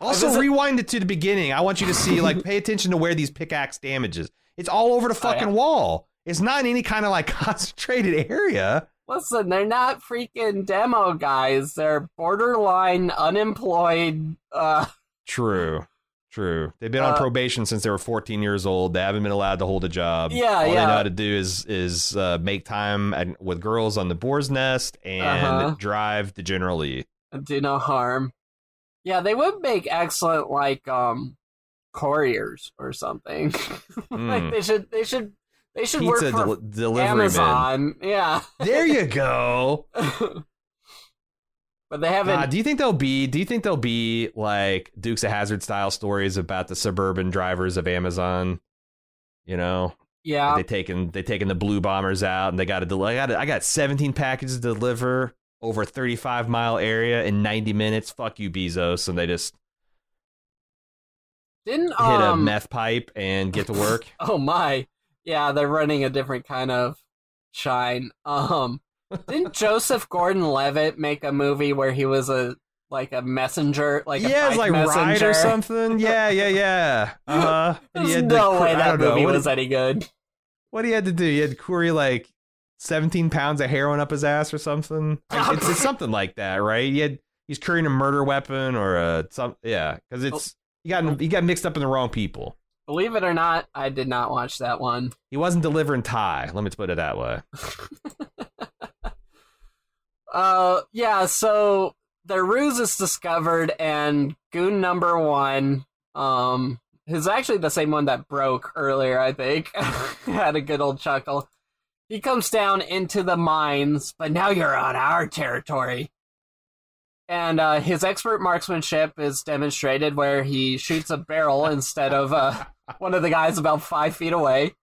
Also, visit- rewind it to the beginning. I want you to see, like, pay attention to where these pickaxe damages. It's all over the Oh, yeah. fucking wall. It's not in any kind of like concentrated area. listen, they're not freaking demo guys. They're borderline unemployed. Uh, True, true. They've been on Uh, probation since they were 14 years old. They haven't been allowed to hold a job. Yeah, all they know how to do is is uh, make time and, with girls on the boar's nest and Uh-huh. drive the General Lee. do no harm. Yeah, they would make excellent like um couriers or something. like Mm. they should they should they should work Pizza for del- delivery man. Amazon. Yeah. There you go. but they haven't Uh, do you think they'll be? Do you think they'll be like Dukes of Hazzard style stories about the suburban drivers of Amazon? You know, yeah. they taking they taking the blue bombers out, and they got to deliver. I got I got 17 packages to deliver over a 35 mile area in 90 minutes. Fuck you, Bezos, and they just Didn't hit a um meth pipe and get to work. Oh my. Yeah, they're running a different kind of shine. Um didn't Joseph Gordon Levitt make a movie where he was a like a messenger, like a yeah, it's bike like ride or something. Yeah, yeah, yeah. Uh huh. There's no way that movie was any good. What he had to do? He had to query like 17 pounds of heroin up his ass or something. I- it's, it's something like that, right? He had he's carrying a murder weapon or a some yeah, because it's he got he got mixed up in the wrong people. Believe it or not, I did not watch that one. He wasn't delivering Thai. Let me put it that way. Uh, yeah. So their ruse is discovered, and goon number one, um, is actually the same one that broke earlier. I think had a good old chuckle. He comes down into the mines, but now you're on our territory. And uh, his expert marksmanship is demonstrated where he shoots a barrel instead of uh, one of the guys about five feet away.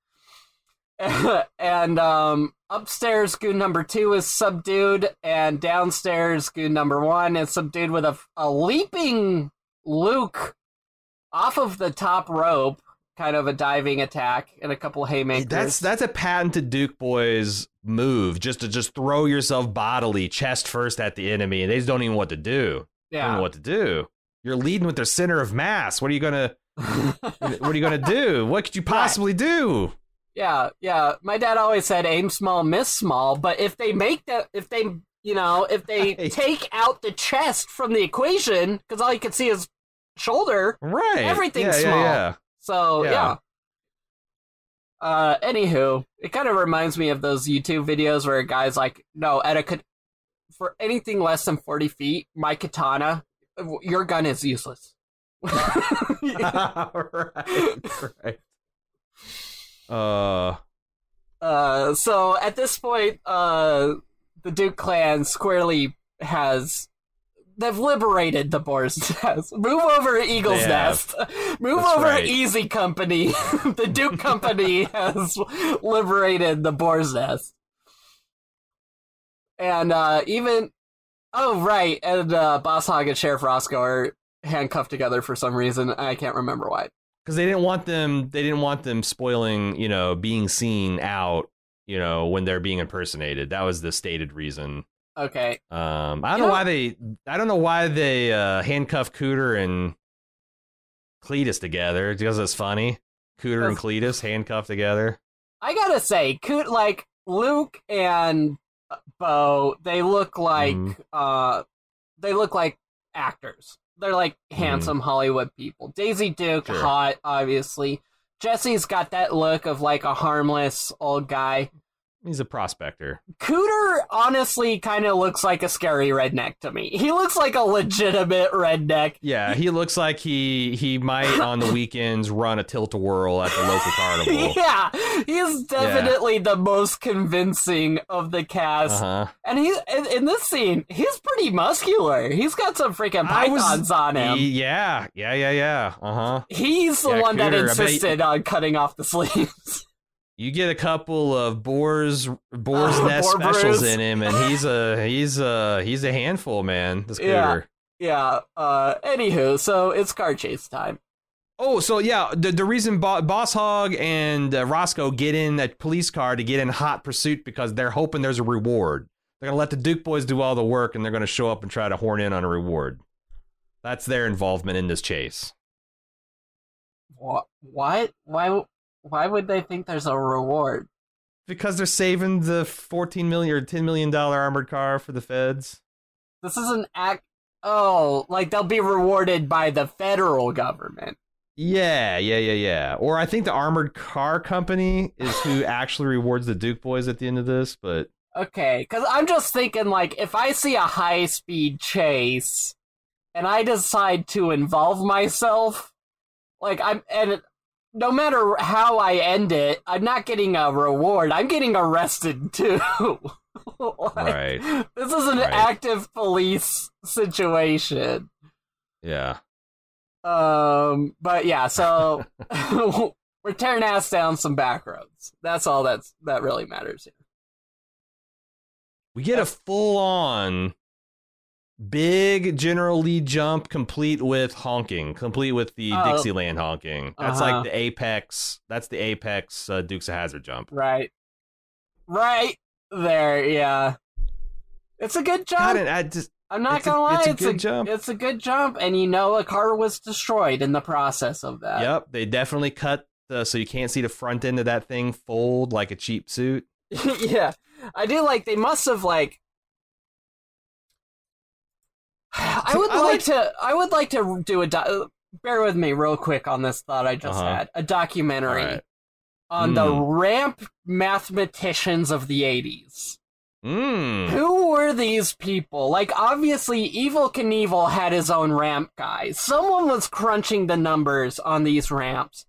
and um, upstairs, goon number two is subdued, and downstairs, goon number one is subdued with a, a leaping Luke off of the top rope, kind of a diving attack, and a couple haymakers. That's that's a patented Duke boys move, just to just throw yourself bodily, chest first at the enemy, and they just don't even know what to do. They don't know what to do. You're leading with their center of mass. What are you gonna What are you gonna do? What could you possibly do? Yeah, yeah. My dad always said aim small, miss small. But if they make that, if they, you know, if they Right. take out the chest from the equation, because all you can see is shoulder. Right. Everything's yeah, small. Yeah, yeah. So Yeah. Uh, anywho, it kind of reminds me of those YouTube videos where a guy's like, "No, at a for anything less than forty feet, my katana, your gun is useless." right. Right. Uh. Uh, so at this point, uh, the Duke clan squarely has they've liberated the Boar's Nest. Move over Eagle's Nest. Move That's over right. Easy Company. the Duke Company has liberated the Boar's Nest. And uh, even oh right, and uh, Boss Hogg and Sheriff Roscoe are handcuffed together for some reason. I can't remember why. Because they didn't want them they didn't want them spoiling you know being seen out you know when they're being impersonated that was the stated reason Okay. Um, I don't You know know- why they. I don't know why they uh, handcuff Cooter and Cletus together because it's funny. Cooter and Cletus handcuffed together. I gotta say, Coot like Luke and Bo, they look like Mhm. uh they look like actors. They're like hmm. handsome Hollywood people. Daisy Duke. Sure. hot, obviously. Jesse's got that look of like a harmless old guy. He's a prospector. Cooter honestly kind of looks like a scary redneck to me. He looks like a legitimate redneck. Yeah, he looks like he he might on the weekends run a tilt a whirl at the local carnival. yeah, he's definitely the most convincing of the cast. Uh huh. And he in, in this scene, he's pretty muscular. He's got some freaking I was- pythons on him. Yeah, yeah, yeah, yeah. Uh huh. he's the Yeah, one that Cooter, bet he- insisted on cutting off the sleeves. You get a couple of boars boars Oh, nest boar specials brews. in him, and he's a he's a he's a handful, man. This Yeah. Yeah. Uh. Anywho, so it's car chase time. Oh, so yeah, the the reason Bo- Boss Hogg and uh, Roscoe get in that police car to get in hot pursuit because they're hoping there's a reward. They're gonna let the Duke boys do all the work, and they're gonna show up and try to horn in on a reward. That's their involvement in this chase. What? What? Why? Why would they think there's a reward? Because they're saving the fourteen million or ten million dollar armored car for the feds. This is an act. Oh, like they'll be rewarded by the federal government. Yeah, yeah, yeah, yeah. Or I think the armored car company is who actually rewards the Duke boys at the end of this. But Okay, because I'm just thinking, like, if I see a high speed chase and I decide to involve myself, like, I'm, and no matter how I end it, I'm not getting a reward. I'm getting arrested too. Like, right, This is an Right. active police situation. yeah. Um, but yeah, so we're tearing ass down some back roads. That's all that's that really matters here. We get a full on big General Lee jump complete with honking, complete with the Oh. Dixieland honking. That's Uh-huh. like the apex. That's the apex uh, Dukes of Hazzard jump. Right. Right there, yeah. It's a good jump. God, I just I'm not gonna lie, it's a it's good jump. It's a good jump, and you know a car was destroyed in the process of that. yep. They definitely cut the, so you can't see the front end of that thing fold like a cheap suit. yeah. I do like they must have like I would I like, like- to I would like to do a do- bear with me real quick on this thought I just Uh-huh. had. A documentary right. on the Hmm. ramp mathematicians of the 80s. Mm. Who were these people? Like, obviously, Evel Knievel had his own ramp guy. Someone was crunching the numbers on these ramps.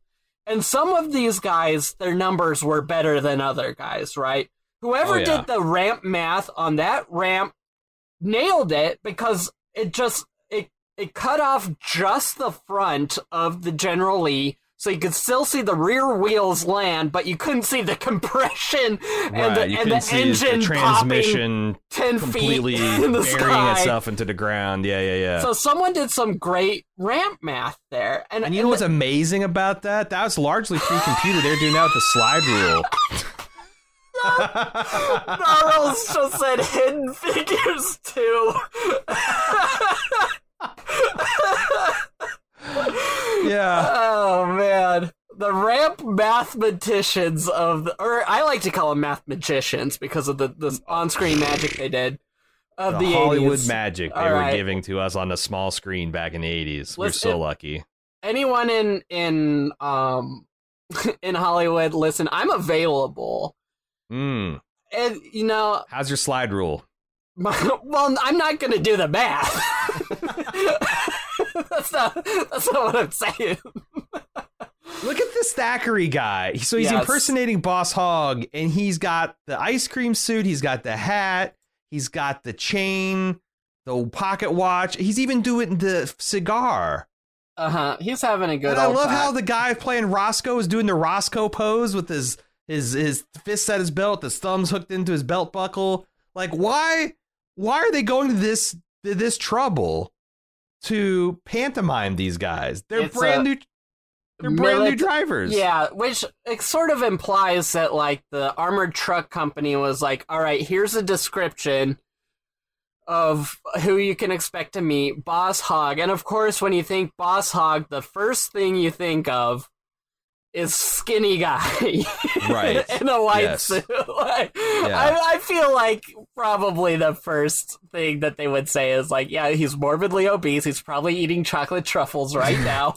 And some of these guys, their numbers were better than other guys, right? Whoever Oh, yeah. did the ramp math on that ramp nailed it because it just it it cut off just the front of the General Lee so you could still see the rear wheels land, but you couldn't see the compression and right, the, and the engine the transmission ten completely feet in the burying sky. itself into the ground. Yeah, yeah, yeah. So someone did some great ramp math there, and, and you know what's amazing about that? That was largely pre-computer. They're doing that with the slide rule. Gnarls just said Hidden Figures too. yeah. oh man, the ramp mathematicians of, the, or I like to call them math magicians because of the the on-screen magic they did of The, the, Hollywood 80s. magic they All were right. giving to us on the small screen back in the 80s. We're so lucky. Anyone in in um in Hollywood, listen, I'm available. Mm. And you know, How's your slide rule? My, well, I'm not going to do the math. that's not. That's not what I'm saying. Look at this Thackeray guy. So he's Yes. impersonating Boss Hogg, and he's got the ice cream suit, he's got the hat, he's got the chain, the pocket watch. He's even doing the cigar. Uh huh. He's having a good. and I love time. how the guy playing Roscoe is doing the Roscoe pose with his his his fists at his belt, his thumbs hooked into his belt buckle. Like, why why are they going to this this trouble to pantomime these guys? They're It's brand new. They're brand new drivers. Yeah, which it sort of implies that like the armored truck company was like, "All right, here's a description. of who you can expect to meet Boss Hogg. And of course, when you think Boss Hogg, the first thing you think of is skinny guy Right. in a white Yes. suit. Like, I, I feel like probably the first thing that they would say is like, yeah, he's morbidly obese. He's probably eating chocolate truffles right now.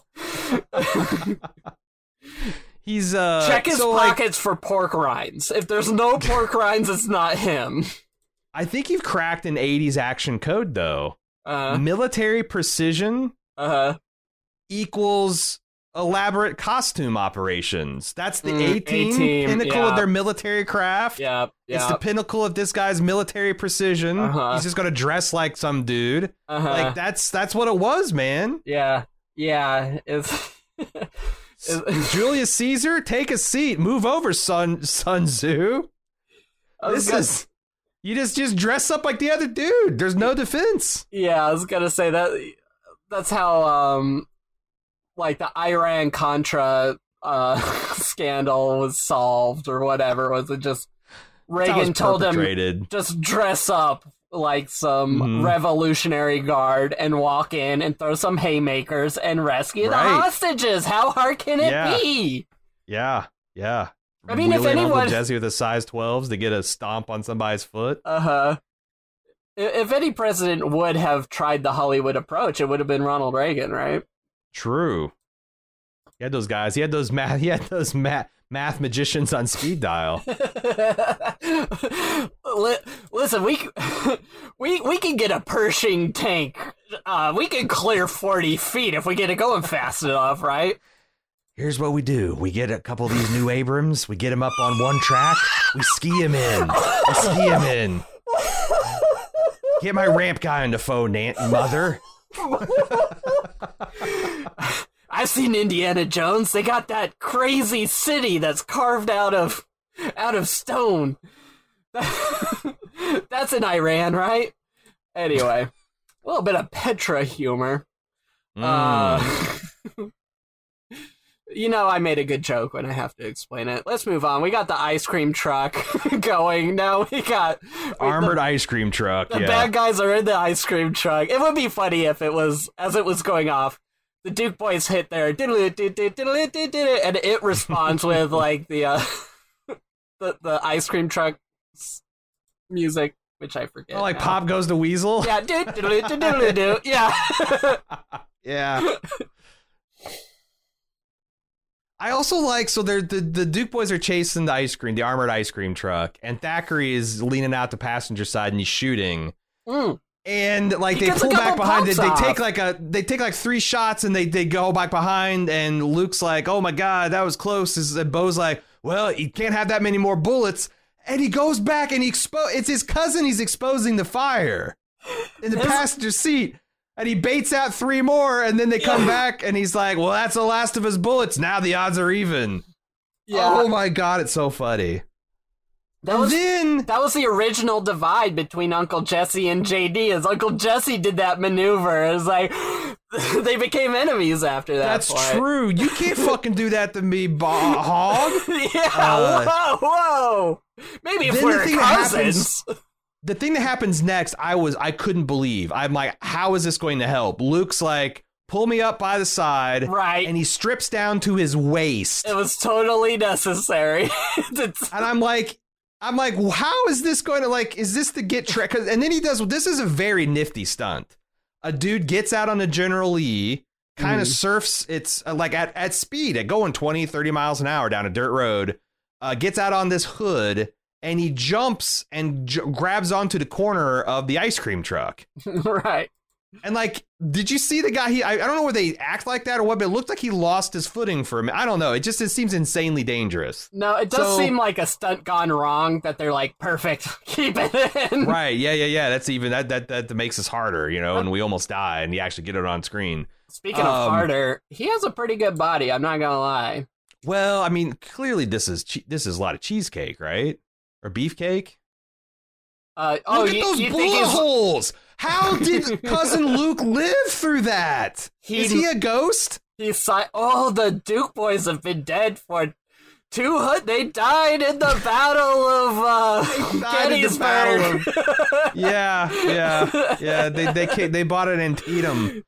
He's uh Check his so, like, pockets for pork rinds. If there's no pork rinds, it's not him. I think you've cracked an 80s action code though. Uh Military precision uh-huh. equals elaborate costume operations. That's the Mm, A team pinnacle yeah. of their military craft. Yeah. It's the pinnacle of this guy's military precision. Uh-huh. He's just gonna dress like some dude. uh-huh. Like that's that's what it was, man. Yeah. Yeah. It's. it's- Julius Caesar, take a seat. Move over, Sun Sun Tzu. This gonna- is you just just dress up like the other dude. There's no defense. Yeah, I was gonna say that. That's how, um, like the Iran Contra uh scandal was solved or whatever. Was it just Reagan told him just dress up like some Mhm. revolutionary guard and walk in and throw some haymakers and rescue the hostages? How hard can it Yeah. be? Yeah, yeah. I mean, if Wheeling Uncle anyone- Jesse with a size 12s to get a stomp on somebody's foot. Uh huh. If any president would have tried the Hollywood approach, it would have been Ronald Reagan, right? True. He had those guys. He had those math. He had those math math magicians on speed dial. Listen, we we we can get a Pershing tank. Uh, we can clear forty feet if we get it going fast enough, right? Here's what we do: we get a couple of these new Abrams. We get them up on one track. We ski him in. We ski him in. Get my ramp guy on the phone, Aunt Mother. I've seen Indiana Jones. They got that crazy city that's carved out of out of stone. that's in Iran, right? Anyway, a little bit of Petra humor. Mm. Uh, you know, I made a good joke when I have to explain it. Let's move on. We got the ice cream truck going. Now we got Armored The, ice cream truck. the yeah. bad guys are in the ice cream truck. It would be funny if it was as it was going off. The Duke boys hit there, and it responds with like the uh, the the ice cream truck music, which I forget. Oh, like now. Pop goes the Weasel. Yeah, do do do do do. Yeah. Yeah. I also like so they're the, the Duke boys are chasing the ice cream, the armored ice cream truck, and Thackeray is leaning out the passenger side and he's shooting. Mm. And like He they pull back behind it, they take like a they take like three shots and they, they go back behind and Luke's like, Oh my god, that was close. And Bo's like, Well, you can't have that many more bullets. And he goes back and he expo it's his cousin he's exposing the fire in the passenger seat. And he baits out three more, and then they come back, and he's like, "Well, that's the last of his bullets. Now the odds are even." Yeah. Oh my god, it's so funny. That was then that was the original divide between Uncle Jesse and JD. As Uncle Jesse did that maneuver, it was like they became enemies after that. that's point. true. You can't fucking do that to me, Bo- Hogg. yeah. Uh, whoa, whoa. Maybe if we're cousins. The thing that happens next, I was I couldn't believe. I'm like, how is this going to help? Luke's like, pull me up by the side, Right. And he strips down to his waist, It was totally necessary. And I'm like. I'm like, how is this going to like? Is this to get trick? And then he does. This is a very nifty stunt. A dude gets out on a General Lee, kind of Mhm. surfs. It's uh, like at at speed, at going 20, 30 miles an hour down a dirt road. Uh, gets out on this hood and he jumps and j- grabs onto the corner of the ice cream truck. right. And like, did you see the guy? He I, I don't know whether they act like that or what, but it looked like he lost his footing for a minute. I don't know. It just it seems insanely dangerous. No, it does So- seem like a stunt gone wrong. That they're like, perfect, keep it in. right? Yeah, yeah, yeah. That's even that that that makes us harder, you know. And we almost die, and you actually get it on screen. Speaking of Um, harder, he has a pretty good body. I'm not gonna lie. Well, I mean, clearly this is che- this is a lot of cheesecake, right? Or beefcake. Uh, oh, Look at you, those you bullet holes. How did cousin Luke live through that? He- Is he a ghost? he's si- Oh, the Duke boys have been dead for two hun- they died in the battle of uh, Died in the Gettysburg. battle yeah, yeah, yeah. They they ca- they bought an Antietam,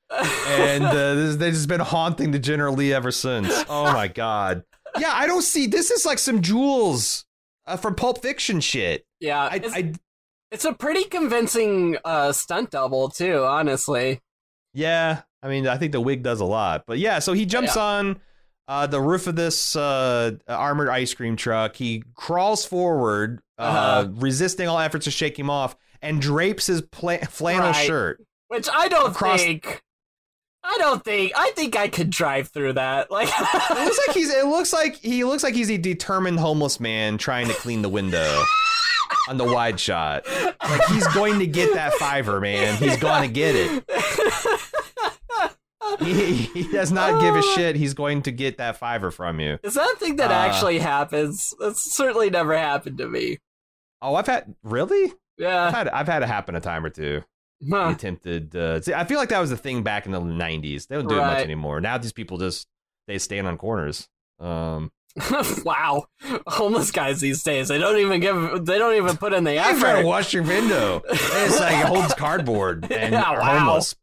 and uh, this, they've just been haunting the General Lee ever since. Oh my god. Yeah, I don't see. This is like some Jules uh, from Pulp Fiction shit. yeah, I, it's, I it's a pretty convincing uh, stunt double too. Honestly, yeah. I mean, I think the wig does a lot, but yeah. So he jumps on uh, the roof of this uh, armored ice cream truck. He crawls forward, uh, Uh-huh. resisting all efforts to shake him off, and drapes his pla- flannel Right. shirt. which I don't Across- think. I don't think. I think I could drive through that. Like, It looks like he's. It looks like he looks like he's a determined homeless man trying to clean the window on the wide shot. Like he's going to get that fiver, man. He's going to get it. He, he does not give a shit. He's going to get that fiver from you. is that a thing that Uh, actually happens? That's certainly never happened to me. Oh, I've had really. I've Yeah. had I've had it happen a time or two. Huh. Attempted. Uh, see, I feel like that was the thing back in the '90s. They don't do it much anymore. Now these people just they stand on corners. Um, wow, homeless guys these days they don't even give they don't even put in the you effort. to wash your window. It's like it holds cardboard and Yeah, wow. homeless.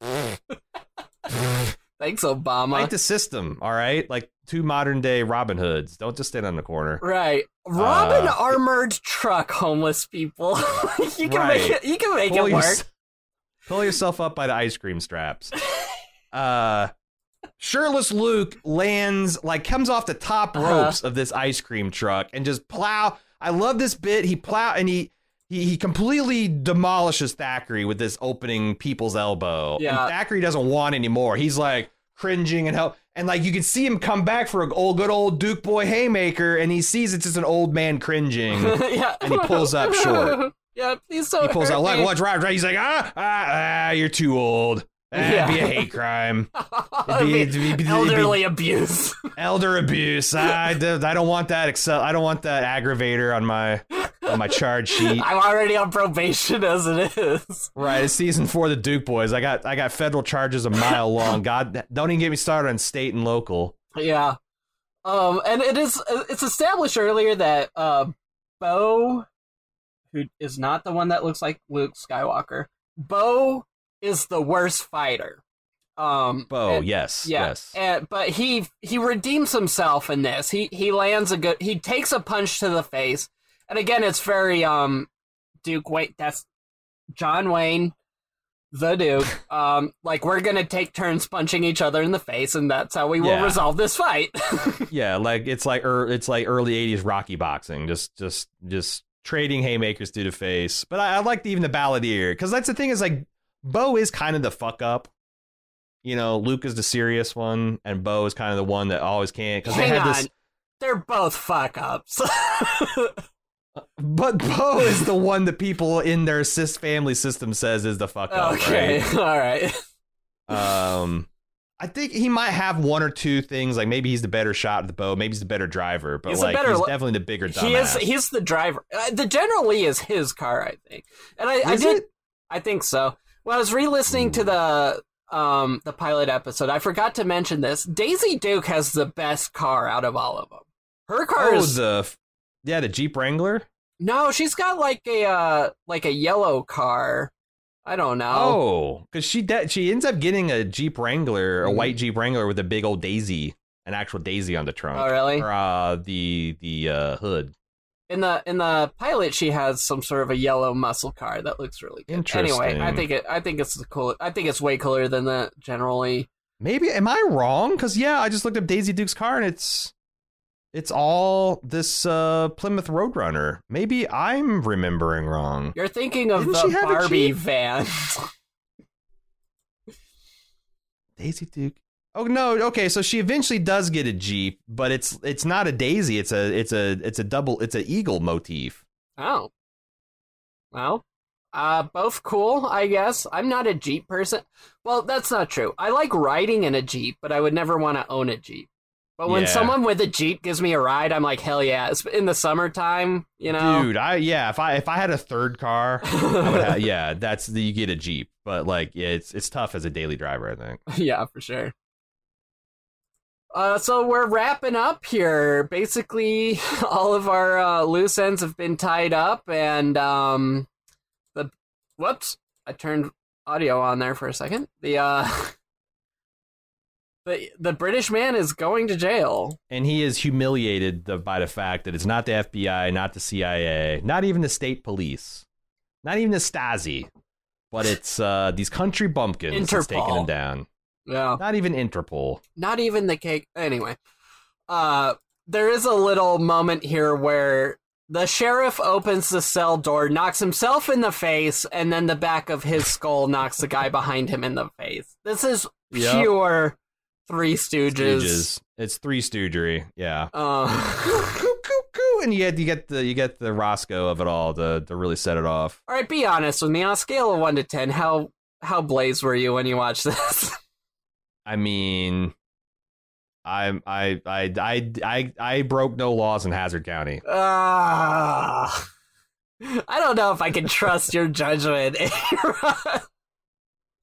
Thanks, Obama. Like the system, all right? Like two modern day Robin Hoods. Don't just stand on the corner. right, Robin Uh, armored truck homeless people. you can Right. make it. You can make it work. Pull yourself up by the ice cream straps. Uh, shirtless Luke lands like comes off the top Uh-huh. ropes of this ice cream truck and just plow. I love this bit. He plow and he. He, he completely demolishes Thackeray with this opening people's elbow. Yeah. And Thackeray doesn't want anymore. He's like cringing and help. And like you can see him come back for a old good old Duke boy haymaker, and he sees it's just an old man cringing. yeah, And he pulls up short. Yeah, please don't. He pulls out like what's right, right? He's like ah ah ah, you're too old. That'd Yeah. be a hate crime. It'd be It'd be- it'd be- elderly abuse. Elder abuse. I, I don't want that. Excel. I don't want that aggravator on my on my charge sheet. I'm already on probation as it is. Right, it's season four of the Duke Boys. I got I got federal charges a mile long. God, don't even get me started on state and local. Yeah. Um, and it is it's established earlier that uh, Bo, who is not the one that looks like Luke Skywalker, Bo is the worst fighter. Um, Bo, and- yes, yeah, yes. and, but he he redeems himself in this. He he lands a good. He takes a punch to the face, and again, it's very um, Duke. Wait, that's John Wayne, the Duke. um, like we're gonna take turns punching each other in the face, and that's how we will Yeah. resolve this fight. Yeah, like it's like er, it's like early '80s Rocky boxing, just just just trading haymakers to the face. But I, I like even the balladeer because that's the thing is like Bo is kind of the fuck up. You know, Luke is the serious one, and Bo is kind of the one that always can't because they had this. They're both fuck ups. But Bo is the one that people in their cis family system says is the fuck up. okay, right? all right. Um, I think he might have one or two things. Like maybe he's the better shot at the bow. Maybe he's the better driver. But He's like better he's definitely the bigger dumbass. He is. He's the driver. Uh, the General Lee is his car, I think. And I, I did. it? I think so. When I was re-listening to the um the pilot episode, I forgot to mention this. Daisy Duke has the best car out of all of them. Her car Oh, is the yeah, the Jeep Wrangler. no. She's got like a uh like a yellow car. I don't know. Oh, because she de- she ends up getting a Jeep Wrangler, a Mhm. white Jeep Wrangler with a big old Daisy, an actual Daisy on the trunk. Oh, really? Or uh, the the uh, hood. In the in the pilot, she has some sort of a yellow muscle car that looks really good. Anyway, I think it. I think it's the cool. I think it's way cooler than the General Lee. Maybe am I wrong? Because yeah, I just looked up Daisy Duke's car and it's it's all this uh, Plymouth Roadrunner. Maybe I'm remembering wrong. You're thinking of Didn't the Barbie van. Daisy Duke. Oh no, okay, so she eventually does get a Jeep, but it's it's not a Daisy, it's a it's a it's a double it's a eagle motif. oh, well, uh, both cool, I guess. I'm not a Jeep person. Well, that's not true. I like riding in a Jeep, but I would never want to own a Jeep. But when Yeah. someone with a Jeep gives me a ride, I'm like, hell yeah! It's in the summertime, you know. Dude, I yeah, if I if I had a third car, have, yeah, that's the, you get a Jeep, but like yeah, it's it's tough as a daily driver, I think. yeah, for sure. Uh, so we're wrapping up here. Basically, all of our uh, loose ends have been tied up, and um, the whoops, I turned audio on there for a second. The uh, the the British man is going to jail. And he is humiliated the, by the fact that it's not the FBI, not the CIA, not even the state police, not even the Stasi, but it's uh, these country bumpkins that's taking him down. Yeah. Not even Interpol. not even the cake anyway uh there is a little moment here where the sheriff opens the cell door knocks himself in the face and then the back of his skull knocks the guy behind him in the face this is Yep. Three stooges, Stooges. It's three stoogery. Yeah. Uh. And you get you get the you get the Roscoe of it all to to really set it off. all right be honest with me on a scale of 1 to 10 how how blazed were you when you watched this I mean, I I I I I I broke no laws in Hazzard County. Ah. I don't know if I can trust your judgment.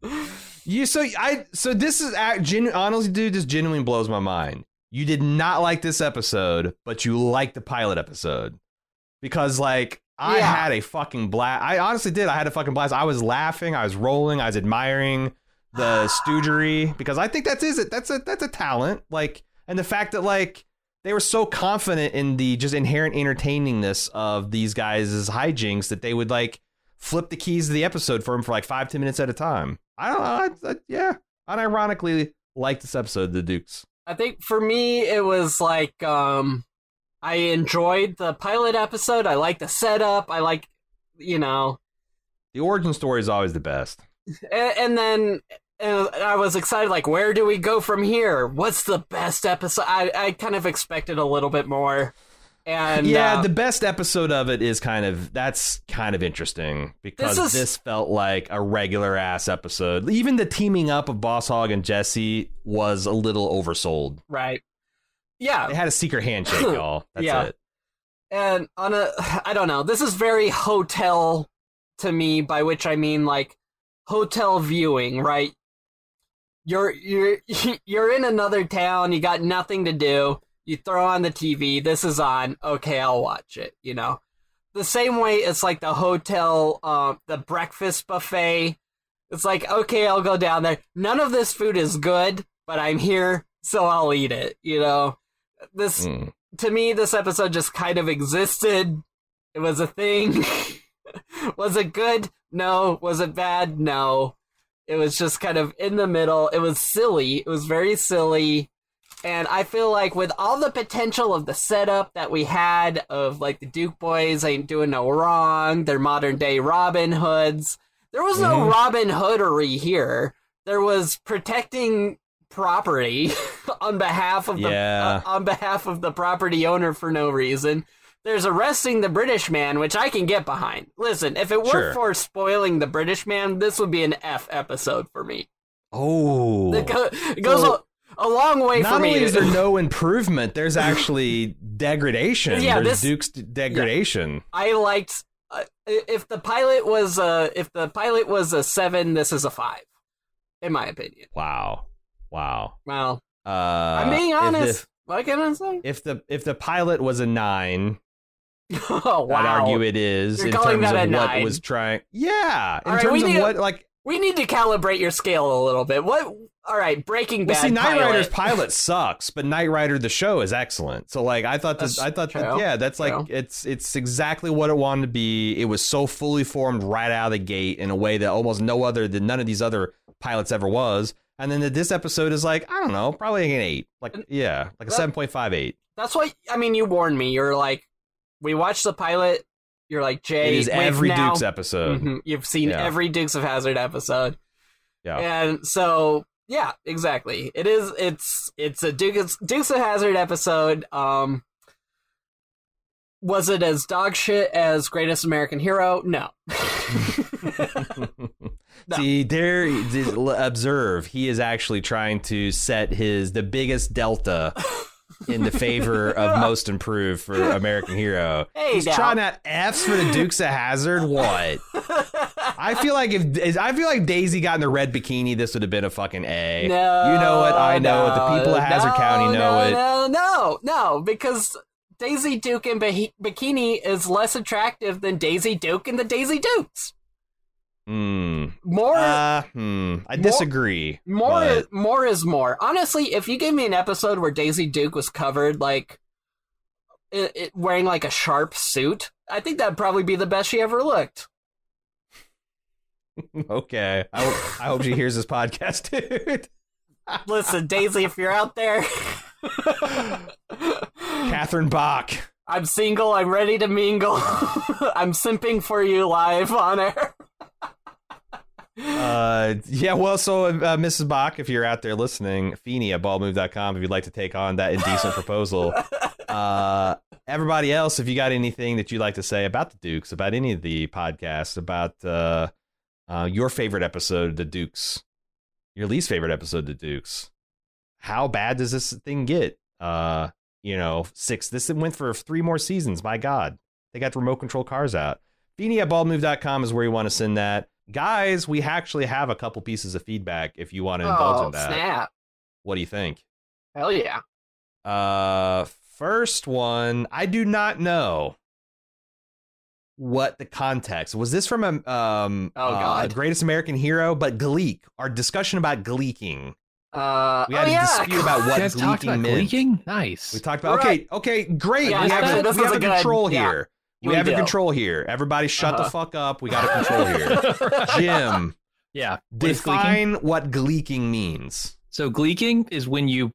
You so I so this is act- honestly, dude, this genuinely blows my mind. You did not like this episode, but you liked the pilot episode because like I Yeah. had a fucking blast. I honestly did. I had a fucking blast. I was laughing. I was rolling. I was admiring the stoogery because I think that's is it. That's a that's a talent. Like and the fact that like they were so confident in the just inherent entertainingness of these guys' hijinks that they would like flip the keys of the episode for him for like five ten minutes at a time. I don't know. I, I, yeah, unironically like this episode, the Dukes. I think for me it was like um I enjoyed the pilot episode. I like the setup. I like you know, The origin story is always the best. and, and then uh, I was excited. Like, where do we go from here? What's the best episode? I I kind of expected a little bit more, and yeah, uh, the best episode of it is kind of that's kind of interesting because This this, felt like a regular ass episode. Even the teaming up of Boss Hogg and Jesse was a little oversold. right. Yeah, They had a secret handshake, y'all. That's Yeah. it. and on a I don't know. This is very hotel to me, by which I mean like hotel viewing, right? You're you're you're in another town, you got nothing to do. You throw on the TV, this is on. Okay, I'll watch it, you know. The same way it's like the hotel um the breakfast buffet. It's like, okay, I'll go down there. None of this food is good, but I'm here, so I'll eat it, you know. This Mm. to me, this episode just kind of existed. It was a thing. was it good? No. Was it bad? No. It was just kind of in the middle. It was silly. It was very silly. And I feel like with all the potential of the setup that we had of like the Duke boys ain't doing no wrong, they're modern day Robin Hoods. There was no Mhm. Robin Hoodery here. There was protecting property on behalf of the uh, on behalf of the property owner for no reason. There's arresting the British man, which I can get behind. Listen, if it weren't Sure. for spoiling the British man, this would be an F episode for me. Oh. It, go, it goes So- a, long way Not for me. only is there no improvement, there's actually degradation. Yeah, there's this- Duke's degradation. I liked uh, if the pilot was a if the pilot was a seven, this is a five, in my opinion. Wow. Wow. Well, Uh, I'm being if honest. what can I say? If the if the pilot was a nine, oh wow! I'd argue it is You're in terms that of a what nine? was trying. Yeah, in right, terms of to- what like. We need to calibrate your scale a little bit. What? All right, Breaking Well, Bad. see, Knight pilot. Rider's pilot sucks, but Knight Rider the show is excellent. So like, I thought this, That's I thought that, yeah, that's like it's it's exactly what it wanted to be. It was so fully formed right out of the gate in a way that almost no other than none of these other pilots ever was. And then this episode is like, I don't know, probably like an eight, like yeah, like a That- seven point five eight. That's why. I mean, you warned me. You're like, we watched the pilot. You're like Jay. It is every now- Duke's episode. Mhm, You've seen Yeah. every Dukes of Hazzard episode. Yeah. And so, yeah, exactly. It is. It's it's a Dukes Dukes of Hazzard episode. Um, was it as dog shit as Greatest American Hero? No. No. See, there, observe. He is actually trying to set his the biggest delta in the favor of most improved for American Hero. Hey, He's now. trying out Fs for the Dukes of Hazzard. What? I feel like if I feel like Daisy got in the red bikini, this would have been a fucking A. No, you know what? I know it. The people of Hazzard no, County know no, it. No, no, no, because Daisy Duke in bi- bikini is less attractive than Daisy Duke in the Daisy Dukes. Hmm. More, Uh, hmm. I disagree. more, but- more is more. Honestly, if you gave me an episode where Daisy Duke was covered like it, it, wearing like a sharp suit, I think that'd probably be the best she ever looked. Okay. I, hope- I hope she hears this podcast, dude. Listen, Daisy, if you're out there, Catherine Bach. I'm single. I'm ready to mingle. I'm simping for you live on air. Uh, yeah, well, so uh, Mrs. Bach, if you're out there listening, Feeny at baldmove.com if you'd like to take on that indecent proposal. Uh, everybody else, if you got anything that you'd like to say about the Dukes, about any of the podcasts, about uh, uh, your favorite episode, the Dukes, your least favorite episode, the Dukes, how bad does this thing get? Uh, you know, six. This went for three more seasons. My God, they got the remote control cars out. Feeny at baldmove.com is where you want to send that. Guys, we actually have a couple pieces of feedback if you want to indulge oh, in that. snap. What do you think? Hell yeah. Uh, first one, I do not know what the context was. This from a um, Oh, uh, Greatest American Hero, but Gleek. Our discussion about gleeking. Uh, We had oh, a yeah. dispute about what guys talked gleeking about meant. gleeking? Nice. We talked about Right. okay, okay, great. Yeah, we have actually, a, this we have a a good- control yeah. here. We, We have a control here. Everybody, shut the Uh-huh. fuck up. We got a control here. Jim, yeah. What is gleeking? define what gleeking means. So gleeking is when you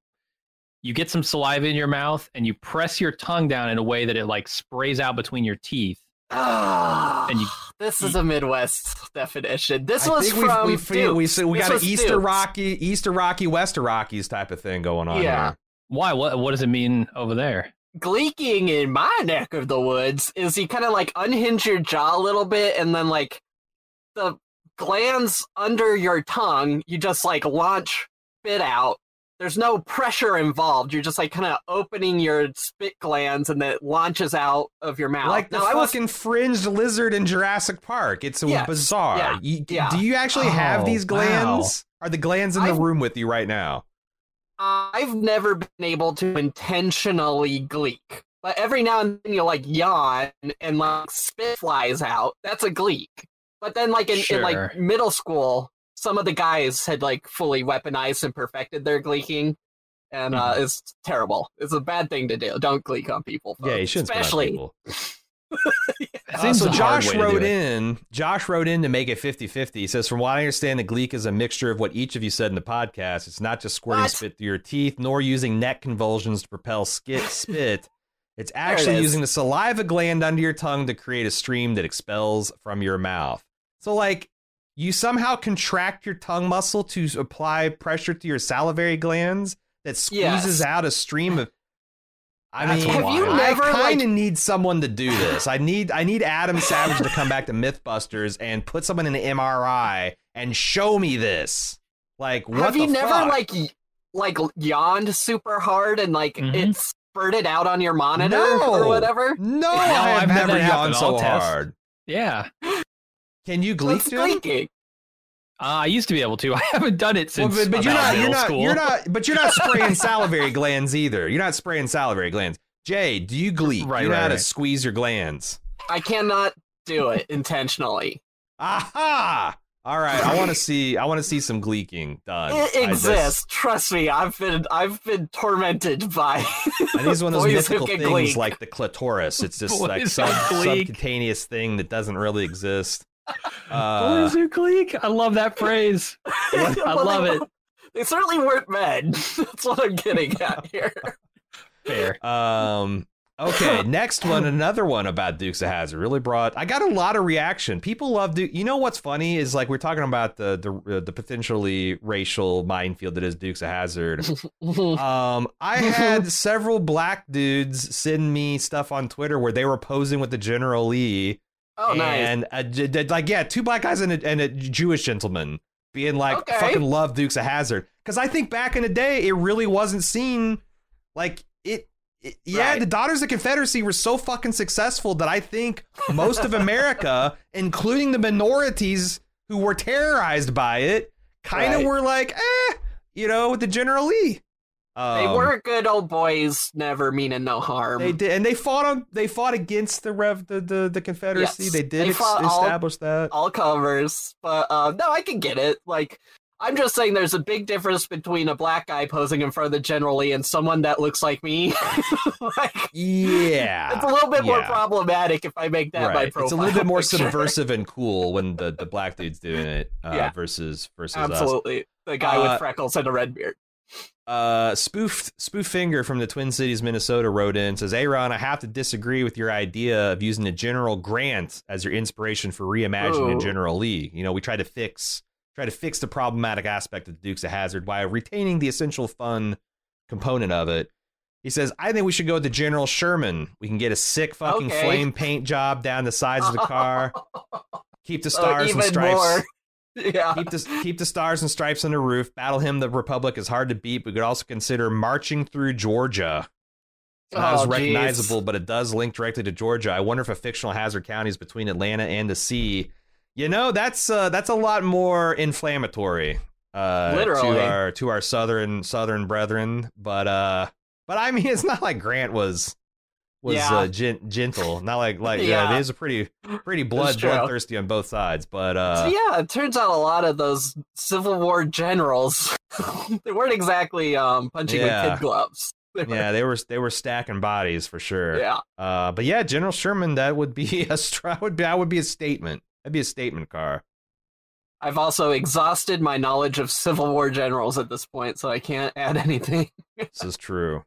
you get some saliva in your mouth and you press your tongue down in a way that it like sprays out between your teeth. Ah, And you- this is a Midwest definition. This I was think from we've, we've, we Dukes. we, we got an was Easter Dukes. Rocky, Easter Rocky, Wester Rockies type of thing going on Yeah. here. Why? What what does it mean over there? Gleeking in my neck of the woods is you kind of like unhinge your jaw a little bit and then like the glands under your tongue, you just like launch spit out. There's no pressure involved. You're just like kind of opening your spit glands and then it launches out of your mouth. Like the Now, I was fucking fringed lizard in Jurassic Park. It's Yes. bizarre. Yeah. You- Yeah. Do you actually have Oh, these glands? Are the glands in the I've- room with you right now? Uh, I've never been able to intentionally gleek. But every now and then you'll like yawn and like spit flies out. That's a gleek. But then like in, in like middle school, some of the guys had like fully weaponized and perfected their gleeking. And uh, Mm-hmm. it's terrible. It's a bad thing to do. Don't gleek on people. Yeah, you shouldn't Especially people. It Uh, so Josh way to do wrote in. Josh wrote in to make it 50-50. He says, "From what I understand, the gleek is a mixture of what each of you said in the podcast. It's not just squirting What? spit through your teeth, nor using neck convulsions to propel skit spit. It's actually is. using the saliva gland under your tongue to create a stream that expels from your mouth. So, like, you somehow contract your tongue muscle to apply pressure to your salivary glands that squeezes Yes. out a stream of." I That's mean, Have you I never, kind of like- need someone to do this. I need I need Adam Savage to come back to MythBusters and put someone in an MRI and show me this. Like, what have the you never fuck? like like yawned super hard and like Mhm. it spurted out on your monitor No. or whatever? No, No, I have I've never yawned so test. hard. Yeah. Can you gleek, What's Jim? gleeking? Uh, I used to be able to. I haven't done it Well, since but, but you're not. You're middle not. school. You're not. But you're not spraying salivary glands either. You're not spraying salivary glands. Jay, do you gleek? Right, you know right, how to right. squeeze your glands. I cannot do it intentionally. Aha! All right, I want to see. I want to see some gleeking done. It I just- exists. Trust me. I've been I've been tormented by. I think it's one of those boys mythical things gleek. like the clitoris. It's just like some gleek. subcutaneous thing that doesn't really exist. Uh, Boys who. I love that phrase. I love they, it. They certainly weren't men. That's what I'm getting at here. Fair. um, okay, next one, another one about Dukes of Hazzard Really brought. I got a lot of reaction. People love Duke. You know what's funny is like we're talking about the the uh, the potentially racial minefield that is Dukes of Hazzard. Um, I had several black dudes send me stuff on Twitter where they were posing with the General Lee. Oh, nice. and a, j- j- like yeah, two black guys and a, and a Jewish gentleman being like Okay. fucking love Dukes of Hazzard because I think back in the day it really wasn't seen like it yeah, Right. the Daughters of Confederacy were so fucking successful that I think most of America, including the minorities who were terrorized by it, kind of Right. were like, eh, you know, with the General Lee. They Um, were good old boys, never meaning no harm. They did, and they fought on. They fought against the rev, the the, the Confederacy. Yes, they did they ex- fought all- establish that. all covers. But uh, no, I can get it. Like, I'm just saying there's a big difference between a black guy posing in front of the General Lee and someone that looks like me. like, Yeah, it's a little bit more problematic if I make that my right. profile. It's a little bit more picture. subversive and cool when the, the black dude's doing it uh, Yeah. versus versus us. Absolutely. The guy Uh, with freckles and a red beard. Uh, spoof spoof finger from the Twin Cities, Minnesota, wrote in says, "Aaron, I have to disagree with your idea of using the General Grant as your inspiration for reimagining Ooh. General Lee. You know, we try to fix try to fix the problematic aspect of the Dukes of Hazzard while retaining the essential fun component of it." He says, "I think we should go with the General Sherman. We can get a sick fucking Okay. flame paint job down the sides of the car, keep the So stars and stripes." Yeah. keep the keep the stars and stripes on the roof. Battle him. The Republic is hard to beat. We could also consider marching through Georgia. It's Not Oh, as geez. recognizable, but it does link directly to Georgia. I wonder if a fictional Hazzard County is between Atlanta and the sea. You know, that's uh, that's a lot more inflammatory. Uh, Literally. to our to our southern southern brethren, but uh, but I mean, it's not like Grant was was Yeah. uh, gen- gentle. Not like like Yeah. yeah, it is a pretty pretty blood bloodthirsty on both sides. But uh, So yeah, it turns out a lot of those Civil War generals they weren't exactly um, punching Yeah. with kid gloves. They were- yeah, they were they were stacking bodies for sure. yeah. Uh, but yeah, General Sherman, that would be a str- would be that would be a statement. That'd be a statement car. I've also exhausted my knowledge of Civil War generals at this point, so I can't add anything. This is true.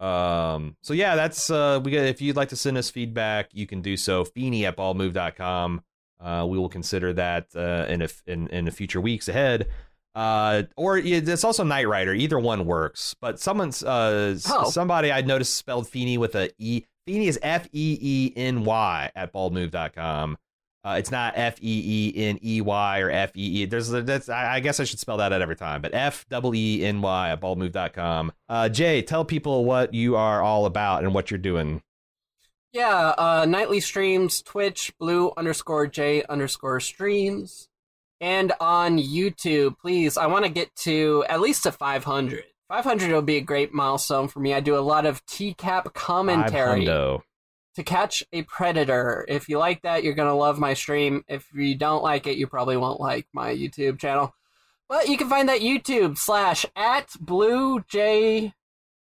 Um, so yeah, that's uh, we got. If you'd like to send us feedback, you can do so. Feeny at baldmove.com. Uh, we will consider that uh, in a in in the future weeks ahead. Uh, or it's also Knight Rider. Either one works. But someone's uh, Oh. somebody I noticed spelled Feeny with a e. Feeny is F E E N Y at baldmove.com. Uh, it's not F E E N E Y or F E E. There's that's I, I guess I should spell that out every time, but F double E N Y at baldmove.com. Uh, Jay, tell people what you are all about and what you're doing. Yeah, uh, nightly streams, Twitch, blue underscore J underscore streams, and on YouTube. Please, I want to get to at least to 500. 500 will be a great milestone for me. I do a lot of TCAP commentary hundo. To catch a predator. If you like that, you're gonna love my stream. If you don't like it, you probably won't like my YouTube channel. But you can find that YouTube slash at blue J.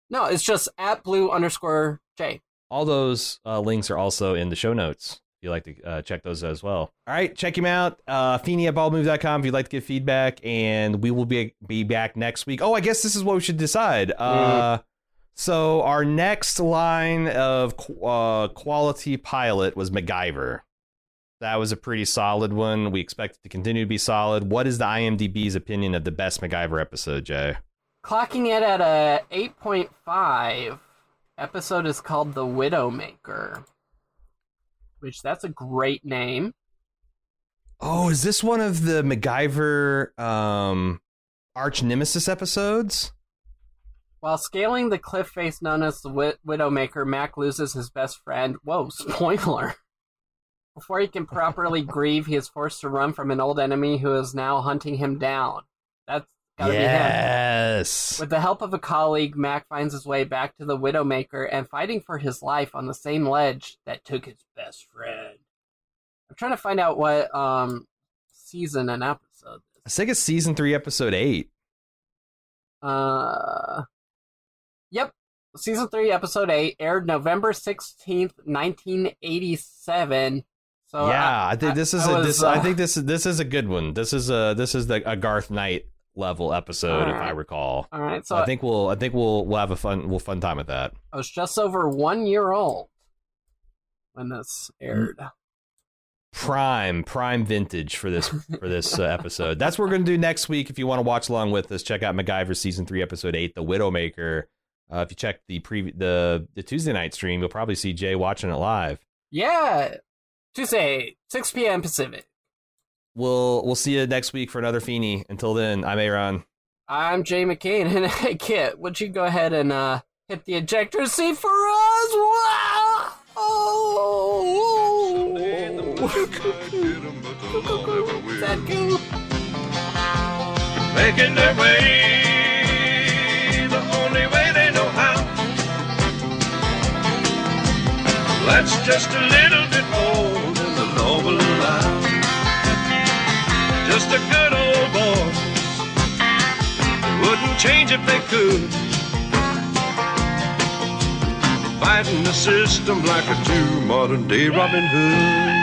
No, it's just at blue underscore J. All those uh, links are also in the show notes. If you'd like to uh, check those as well. All right, check him out. Uh, Feeny at baldmove.com if you'd like to give feedback, and we will be be back next week. Oh, I guess this is what we should decide. Uh, so our next line of uh, quality pilot was MacGyver. That was a pretty solid one. We expect it to continue to be solid. What is the IMDb's opinion of the best MacGyver episode, Jay? Clocking it at a 8.5. Episode is called The Widowmaker. Which that's a great name. Oh, is this one of the MacGyver um, arch nemesis episodes? While scaling the cliff face known as the Wid- Widowmaker, Mac loses his best friend. Whoa, spoiler! Before he can properly grieve, he is forced to run from an old enemy who is now hunting him down. That's gotta be him. yes. With the help of a colleague, Mac finds his way back to the Widowmaker and fighting for his life on the same ledge that took his best friend. I'm trying to find out what um season and episode I think it's season three, episode eight. Uh, yep, season three, episode eight, aired November sixteenth, nineteen eighty-seven. So yeah, I, I, think this is I a was, this. I uh, think this this is a good one. This is a this is the a Garth Knight level episode, if I recall. all right. So I think we'll I think we'll we'll have a fun we'll fun time with that. I was just over one year old when this aired. prime prime vintage for this for this uh, episode. That's what we're going to do next week. If you want to watch along with us, check out MacGyver season three, episode eight, The Widowmaker. Uh, if you check the pre the the Tuesday night stream, you'll probably see Jay watching it live. Yeah, Tuesday, six p.m. Pacific. We'll we'll see you next week for another Feeny. Until then, I'm Aaron. I'm Jay McCain, and hey, Kit, would you go ahead and uh, hit the ejector seat for us. Wow! Oh! Is that cool? Making their way That's just a little bit more than the will allow. Just a good old boy. They wouldn't change if they could. Fighting the system like a true modern day Robin Hood.